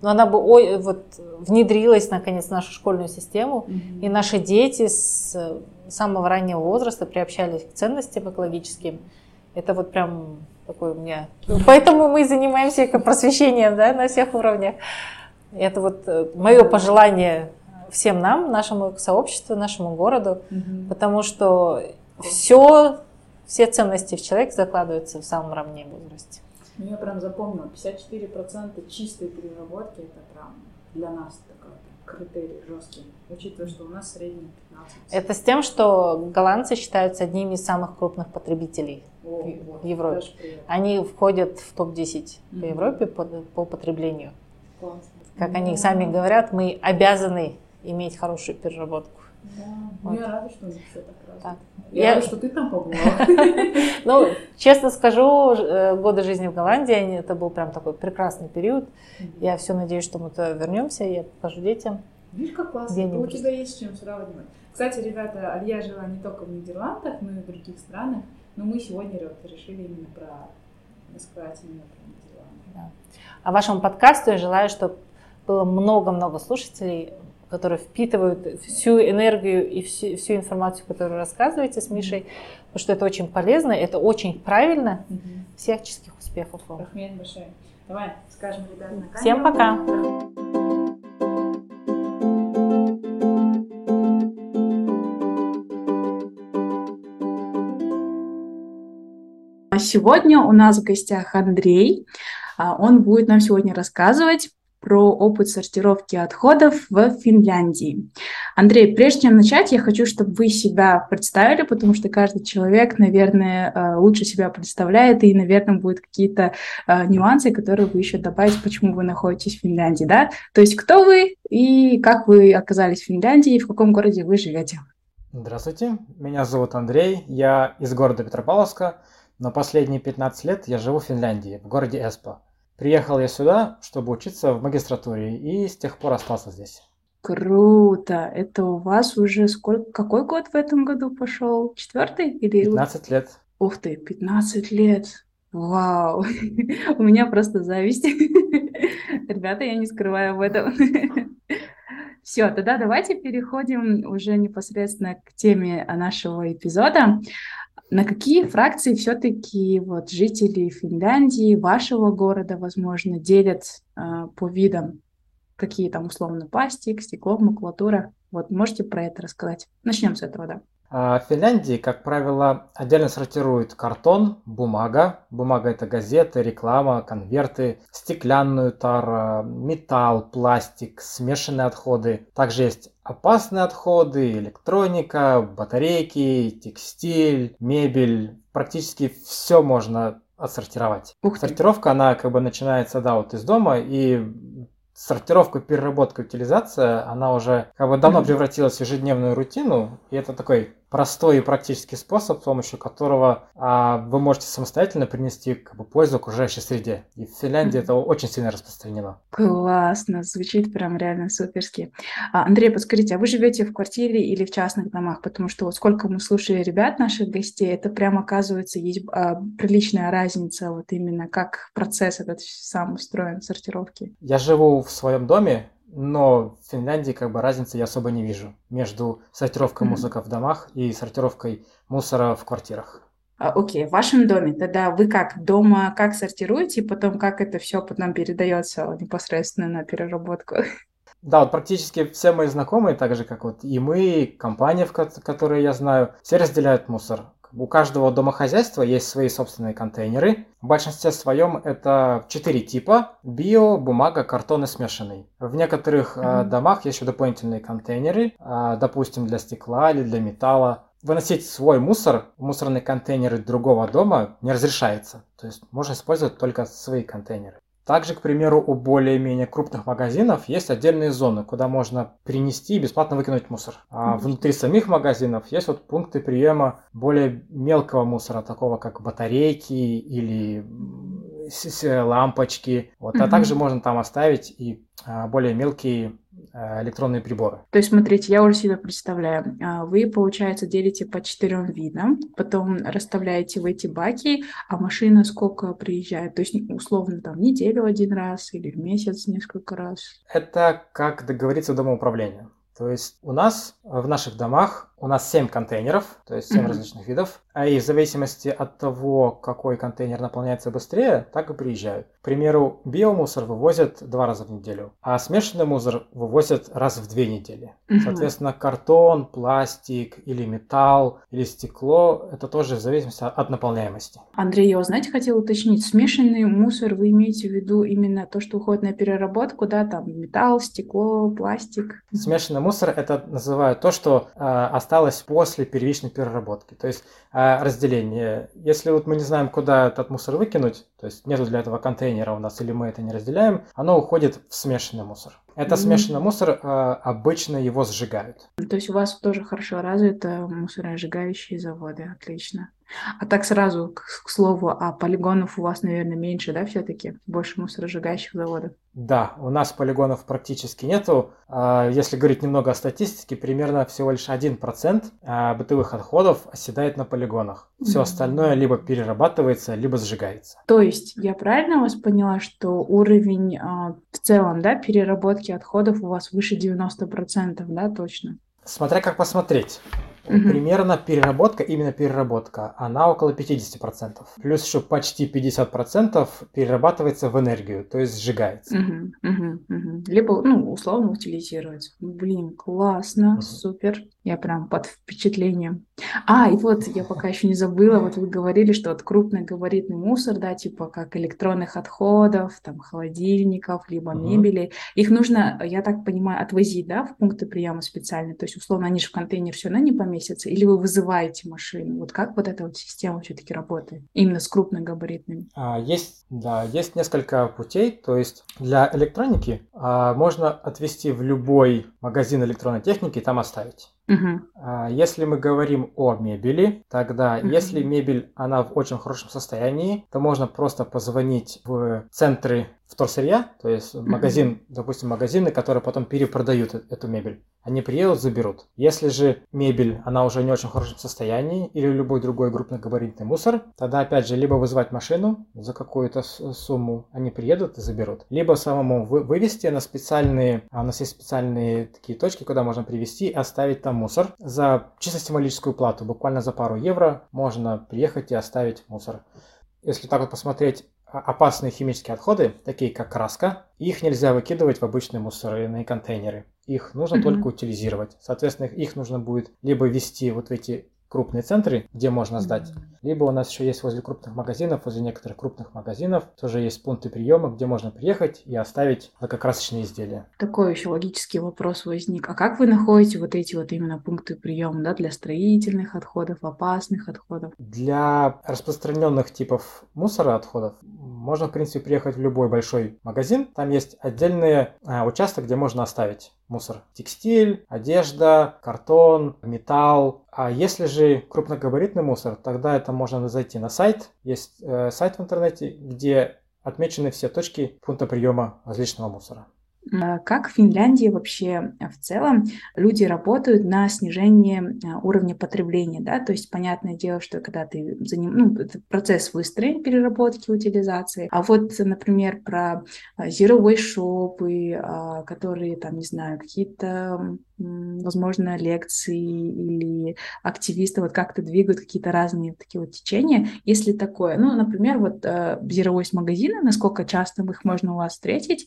но она бы ой, вот, внедрилась наконец в нашу школьную систему, mm-hmm. и наши дети с самого раннего возраста приобщались к ценностям экологическим. Это вот прям такой у меня... Поэтому мы занимаемся просвещением да, на всех уровнях. Это вот э, мое пожелание всем нам, нашему сообществу, нашему городу, mm-hmm. потому что все, все ценности в человек закладываются в самом раннем возрасте. Ну, я прям запомнила, 54% чистой переработки это прям для нас такой критерий жесткий, учитывая, что у нас средний 15. Это с тем, что голландцы считаются одними из самых крупных потребителей О, в, Европе. Они входят в топ-10 mm-hmm. по Европе по, по потреблению. Классно. Как mm-hmm. они сами говорят, мы обязаны иметь хорошую переработку. Да. Ну, вот. Я рада, что у них все так развито. Я, я рада, что ты там побывала. *laughs* Ну, честно скажу, э, годы жизни в Голландии, это был прям такой прекрасный период. Я все надеюсь, что мы туда вернемся, я покажу детям. Видишь, как классно, у тебя есть чем сравнивать. Кстати, ребята, Алья жила не только в Нидерландах, но и в других странах, но мы сегодня решили именно про рассказать именно про Нидерланды. Да. А вашему подкасту я желаю, чтобы было много-много слушателей, которые впитывают всю энергию и всю, всю информацию, которую рассказываете с Мишей, потому что это очень полезно, это очень правильно. Mm-hmm. Всяческих успехов вам. Рахмет большое. Давай скажем ребятам на камеру. Всем пока. Сегодня у нас в гостях Андрей. А, он будет нам сегодня рассказывать про опыт сортировки отходов в Финляндии. Андрей, прежде чем начать, я хочу, чтобы вы себя представили, потому что каждый человек, наверное, э, лучше себя представляет, и, наверное, будут какие-то э, нюансы, которые вы еще добавите, почему вы находитесь в Финляндии, да? То есть кто вы и как вы оказались в Финляндии, и в каком городе вы живете? Здравствуйте, меня зовут Андрей, я из города Петропавловска, но последние 15 лет я живу в Финляндии, в городе Эспо. Приехал я сюда, чтобы учиться в магистратуре, и с тех пор остался здесь. Круто! Это у вас уже сколько? Какой год в этом году пошел? Четвертый или? 15 лет. Ух ты, 15 лет! Вау! *laughs* У меня просто зависть. *laughs* Ребята, я не скрываю об этом. *laughs* Все, тогда давайте переходим уже непосредственно к теме нашего эпизода. На какие фракции все-таки вот жители Финляндии, вашего города, возможно, делят э, по видам? Какие там условно пластик, стекло, макулатура? Вот можете про это рассказать? Начнем с этого, да. А, в Финляндии, как правило, отдельно сортируют картон, бумага. Бумага – это газеты, реклама, конверты, стеклянную тару, металл, пластик, смешанные отходы. Также есть опасные отходы, электроника, батарейки, текстиль, мебель. Практически все можно отсортировать. Ух Сортировка, она как бы начинается, да, вот из дома, и сортировка, переработка, утилизация, она уже как бы давно превратилась в ежедневную рутину, и это такой простой и практический способ, с помощью которого а, вы можете самостоятельно принести как бы, пользу окружающей среде. И в Финляндии это очень сильно распространено. Классно, звучит прям реально суперски. А, Андрей, подскажите, а вы живете в квартире или в частных домах? Потому что вот сколько мы слушали ребят, наших гостей, это прям оказывается есть а, приличная разница, вот именно как процесс этот сам устроен, сортировки. Я живу в своем доме, но в Финляндии как бы разницы я особо не вижу между сортировкой mm-hmm. мусора в домах и сортировкой мусора в квартирах. А, окей, в вашем доме тогда вы как дома как сортируете, и потом как это все потом передается непосредственно на переработку? *laughs* Да, вот практически все мои знакомые, так же как вот и мы, компания, в которой я знаю, все разделяют мусор. У каждого домохозяйства есть свои собственные контейнеры. В большинстве своем это четыре типа – био, бумага, картон и смешанный. В некоторых э, домах есть еще дополнительные контейнеры, э, допустим, для стекла или для металла. Выносить свой мусор в мусорные контейнеры другого дома не разрешается. То есть можно использовать только свои контейнеры. Также, к примеру, у более-менее крупных магазинов есть отдельные зоны, куда можно принести и бесплатно выкинуть мусор. А внутри самих магазинов есть вот пункты приема более мелкого мусора, такого как батарейки или лампочки. Вот. А также можно там оставить и а, более мелкие а, электронные приборы. То есть, смотрите, я уже себе представляю. А, вы, получается, делите по четырем видам, потом расставляете в эти баки, а машина сколько приезжает? То есть, условно, там, неделю один раз или в месяц несколько раз? Это как договориться в домоуправлении. То есть у нас в наших домах у нас 7 контейнеров, то есть 7 mm-hmm. различных видов, а и в зависимости от того, какой контейнер наполняется быстрее, так и приезжают. К примеру, биомусор вывозят два раза в неделю, а смешанный мусор вывозят раз в две недели. Mm-hmm. Соответственно, картон, пластик или металл или стекло, это тоже в зависимости от наполняемости. Андрей, я, знаете, хотел уточнить, смешанный мусор вы имеете в виду именно то, что уходит на переработку, да, там металл, стекло, пластик? Смешанный мусор это называют то, что э, осталось после первичной переработки. То есть э, разделение. Если вот мы не знаем, куда этот мусор выкинуть, то есть нету для этого контейнера у нас или мы это не разделяем, оно уходит в смешанный мусор. Это mm-hmm. смешанный мусор, э, обычно его сжигают. То есть у вас тоже хорошо развиты мусоросжигающие заводы, отлично. А так сразу, к, к слову, а полигонов у вас, наверное, меньше, да, все-таки? Больше мусоросжигающих заводов? Да, у нас полигонов практически нету. А, если говорить немного о статистике, примерно всего лишь 1% а, бытовых отходов оседает на полигонах. Все mm-hmm. остальное либо перерабатывается, либо сжигается. То есть я правильно вас поняла, что уровень а, в целом да, переработки отходов у вас выше 90%, да, точно? Смотря как посмотреть. Угу. Примерно переработка, именно переработка, она около 50%. Плюс еще почти 50% перерабатывается в энергию, то есть сжигается. Угу, угу, угу. Либо, ну, условно утилизируется. Блин, классно, угу. супер. Я прям под впечатлением. А, и вот я пока еще не забыла, вот вы говорили, что вот крупногабаритный мусор, да, типа как электронных отходов, там, холодильников, либо угу. мебели, их нужно, я так понимаю, отвозить, да, в пункты приема специальные, то есть, условно, они же в контейнер все равно не поместятся, или вы вызываете машину, вот как вот эта вот система все-таки работает, именно с крупногабаритными? А, есть, да, есть несколько путей, то есть для электроники а, можно отвезти в любой магазин электронной техники и там оставить. Uh-huh. Если мы говорим о мебели, тогда uh-huh. если мебель, она в очень хорошем состоянии, то можно просто позвонить в центры вторсырья, то есть магазин, допустим, магазины, которые потом перепродают э, эту мебель. Они приедут, заберут. Если же мебель, она уже не очень хорошем состоянии, или любой другой крупногабаритный мусор, тогда опять же либо вызвать машину за какую-то сумму, они приедут и заберут. Либо самому вы, вывести на специальные, а у нас есть специальные такие точки, куда можно привезти и оставить там мусор. За чисто символическую плату, буквально за пару евро, можно приехать и оставить мусор. Если так вот посмотреть опасные химические отходы, такие как краска, их нельзя выкидывать в обычные мусорные контейнеры. Их нужно mm-hmm. только утилизировать. Соответственно, их нужно будет либо ввести вот в эти крупные центры, где можно сдать. Либо у нас еще есть возле крупных магазинов, возле некоторых крупных магазинов тоже есть пункты приема, где можно приехать и оставить лакокрасочные изделия. Такой еще логический вопрос возник. А как вы находите вот эти вот именно пункты приема да, для строительных отходов, опасных отходов? Для распространенных типов мусора отходов можно, в принципе, приехать в любой большой магазин. Там есть отдельный а, участок, где можно оставить мусор. Текстиль, одежда, картон, металл. А если же крупногабаритный мусор, тогда это можно зайти на сайт. Есть э, сайт в интернете, где отмечены все точки пункта приема различного мусора. А как в Финляндии вообще э, в целом люди работают на снижение э, уровня потребления, да, то есть понятное дело, что когда ты заним... ну, это процесс выстроен переработки, утилизации, а вот, например, про zero waste shop, которые там, не знаю, какие-то возможно, лекции или активисты вот как-то двигают какие-то разные такие вот течения. Если такое, ну, например, вот э, Zero Waste магазины, насколько часто их можно у вас встретить,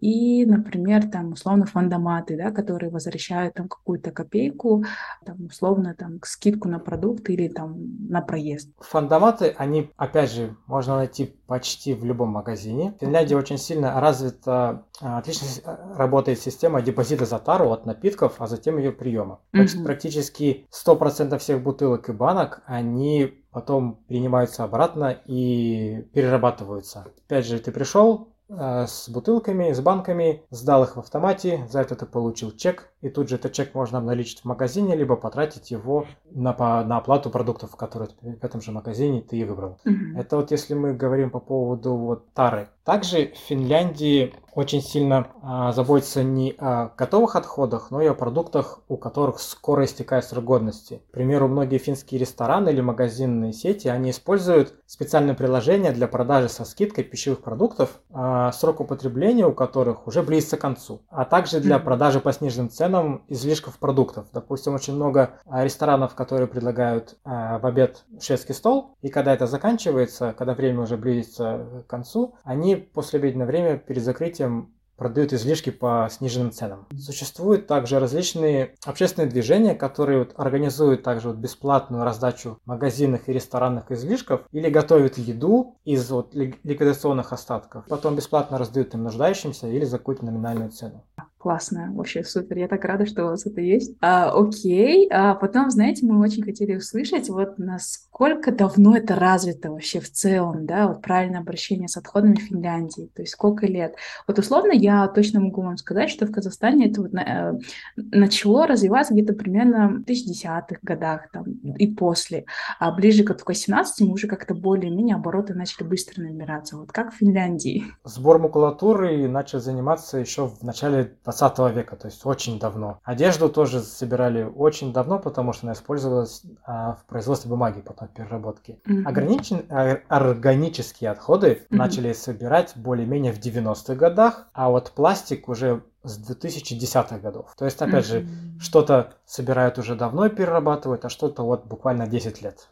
и, например, там, условно, фандоматы, да, которые возвращают там какую-то копейку, там, условно, там, скидку на продукт или там на проезд. Фандоматы, они, опять же, можно найти почти в любом магазине. В Финляндии очень сильно развита, а, отлично а, работает система депозита за тару от напитков, а затем ее приема. Mm-hmm. Практически 100% всех бутылок и банок, они потом принимаются обратно и перерабатываются. Опять же, ты пришел, э, с бутылками, с банками, сдал их в автомате, за это ты получил чек, и тут же этот чек можно обналичить в магазине, либо потратить его на, на оплату продуктов, которые в этом же магазине ты и выбрал. Mm-hmm. Это вот если мы говорим по поводу вот тары. Также в Финляндии очень сильно а, заботятся не о готовых отходах, но и о продуктах, у которых скоро истекает срок годности. К примеру, многие финские рестораны или магазинные сети, они используют специальное приложение для продажи со скидкой пищевых продуктов, а, срок употребления у которых уже близится к концу, а также для продажи по сниженным ценам излишков продуктов. Допустим, очень много а, ресторанов, которые предлагают а, в обед шведский стол, и когда это заканчивается, когда время уже близится к концу, они после обеденное время перед закрытием продают излишки по сниженным ценам. Существуют также различные общественные движения, которые вот организуют также вот бесплатную раздачу магазинных и ресторанных излишков или готовят еду из вот ликвидационных остатков, потом бесплатно раздают им нуждающимся или за какую-то номинальную цену. Классно, вообще супер. Я так рада, что у вас это есть. А, окей. А потом, знаете, мы очень хотели услышать, вот насколько давно это развито вообще в целом, да, вот правильное обращение с отходами в Финляндии. То есть сколько лет. Вот условно я точно могу вам сказать, что в Казахстане это вот на, э, начало развиваться где-то примерно в 2010-х годах там, и после. А ближе к 18 мы уже как-то более-менее обороты начали быстро набираться. Вот как в Финляндии? Сбор макулатуры начал заниматься еще в начале 20 века, то есть очень давно. Одежду тоже собирали очень давно, потому что она использовалась а, в производстве бумаги, потом в переработке. Mm-hmm. Ограничен, а, органические отходы mm-hmm. начали собирать более-менее в 90-х годах, а вот пластик уже с 2010-х годов. То есть, опять mm-hmm. же, что-то собирают уже давно и перерабатывают, а что-то вот буквально 10 лет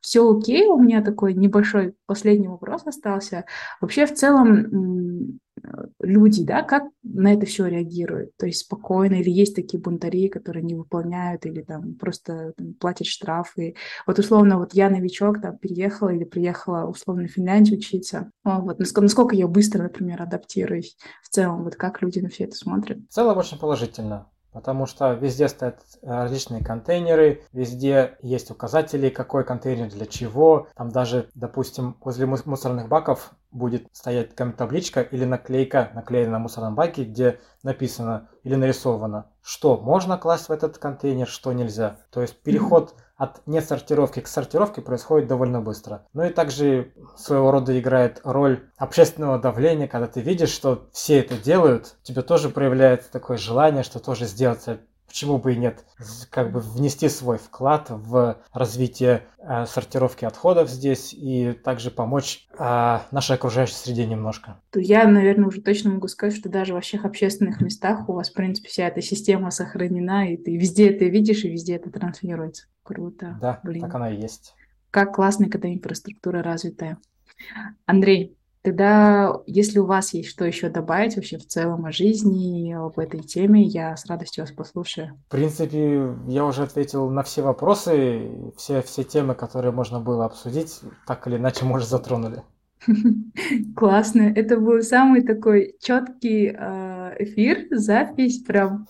все окей, у меня такой небольшой последний вопрос остался. Вообще, в целом, люди, да, как на это все реагируют? То есть спокойно или есть такие бунтари, которые не выполняют или там просто там, платят штрафы? Вот условно, вот я новичок, там, переехала или приехала условно в Финляндию учиться. Вот насколько, насколько я быстро, например, адаптируюсь в целом? Вот как люди на все это смотрят? В целом очень положительно потому что везде стоят э, различные контейнеры, везде есть указатели, какой контейнер для чего. Там даже, допустим, возле мусорных баков будет стоять табличка или наклейка, наклеена на мусорном баке, где написано или нарисовано, что можно класть в этот контейнер, что нельзя. То есть переход от несортировки к сортировке происходит довольно быстро. Ну и также своего рода играет роль общественного давления, когда ты видишь, что все это делают, тебе тоже проявляется такое желание, что тоже сделать почему бы и нет, как бы внести свой вклад в развитие э, сортировки отходов здесь и также помочь э, нашей окружающей среде немножко. Я, наверное, уже точно могу сказать, что даже во всех общественных местах у вас, в принципе, вся эта система сохранена, и ты везде это видишь, и везде это транслируется. Круто. Да, Блин. так она и есть. Как классно, когда инфраструктура развитая. Андрей, Тогда, если у вас есть что еще добавить вообще в целом о жизни, об этой теме, я с радостью вас послушаю. В принципе, я уже ответил на все вопросы, все, все темы, которые можно было обсудить, так или иначе, может, затронули. *laughs* Классно. Это был самый такой четкий а, эфир, запись, прям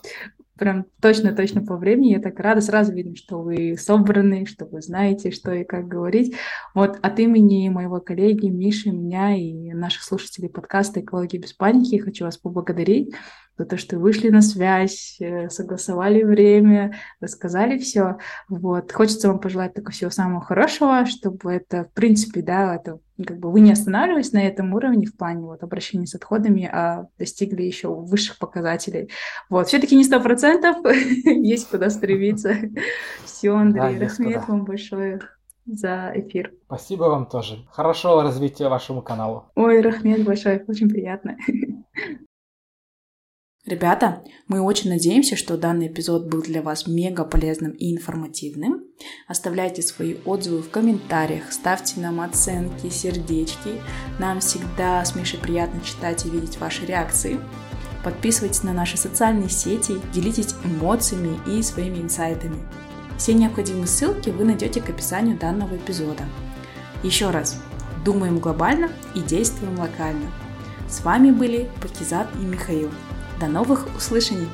прям точно-точно по времени. Я так рада, сразу видно, что вы собраны, что вы знаете, что и как говорить. Вот от имени моего коллеги Миши, меня и наших слушателей подкаста «Экология без паники» хочу вас поблагодарить за то, что вышли на связь, э, согласовали время, рассказали все. Вот. Хочется вам пожелать только всего самого хорошего, чтобы это, в принципе, да, это как бы вы не останавливались на этом уровне в плане вот обращения с отходами, а достигли еще высших показателей. Вот, все-таки не сто процентов, *laughs* есть куда стремиться. Все, Андрей, да, Рахмет вам большое за эфир. Спасибо вам тоже. Хорошего развития вашему каналу. Ой, Рахмет большое, очень приятно. *laughs* Ребята, мы очень надеемся, что данный эпизод был для вас мега полезным и информативным. Оставляйте свои отзывы в комментариях, ставьте нам оценки, сердечки. Нам всегда с Мишей приятно читать и видеть ваши реакции. Подписывайтесь на наши социальные сети, делитесь эмоциями и своими инсайтами. Все необходимые ссылки вы найдете к описанию данного эпизода. Еще раз, думаем глобально и действуем локально. С вами были Пакизат и Михаил. До новых услышаний!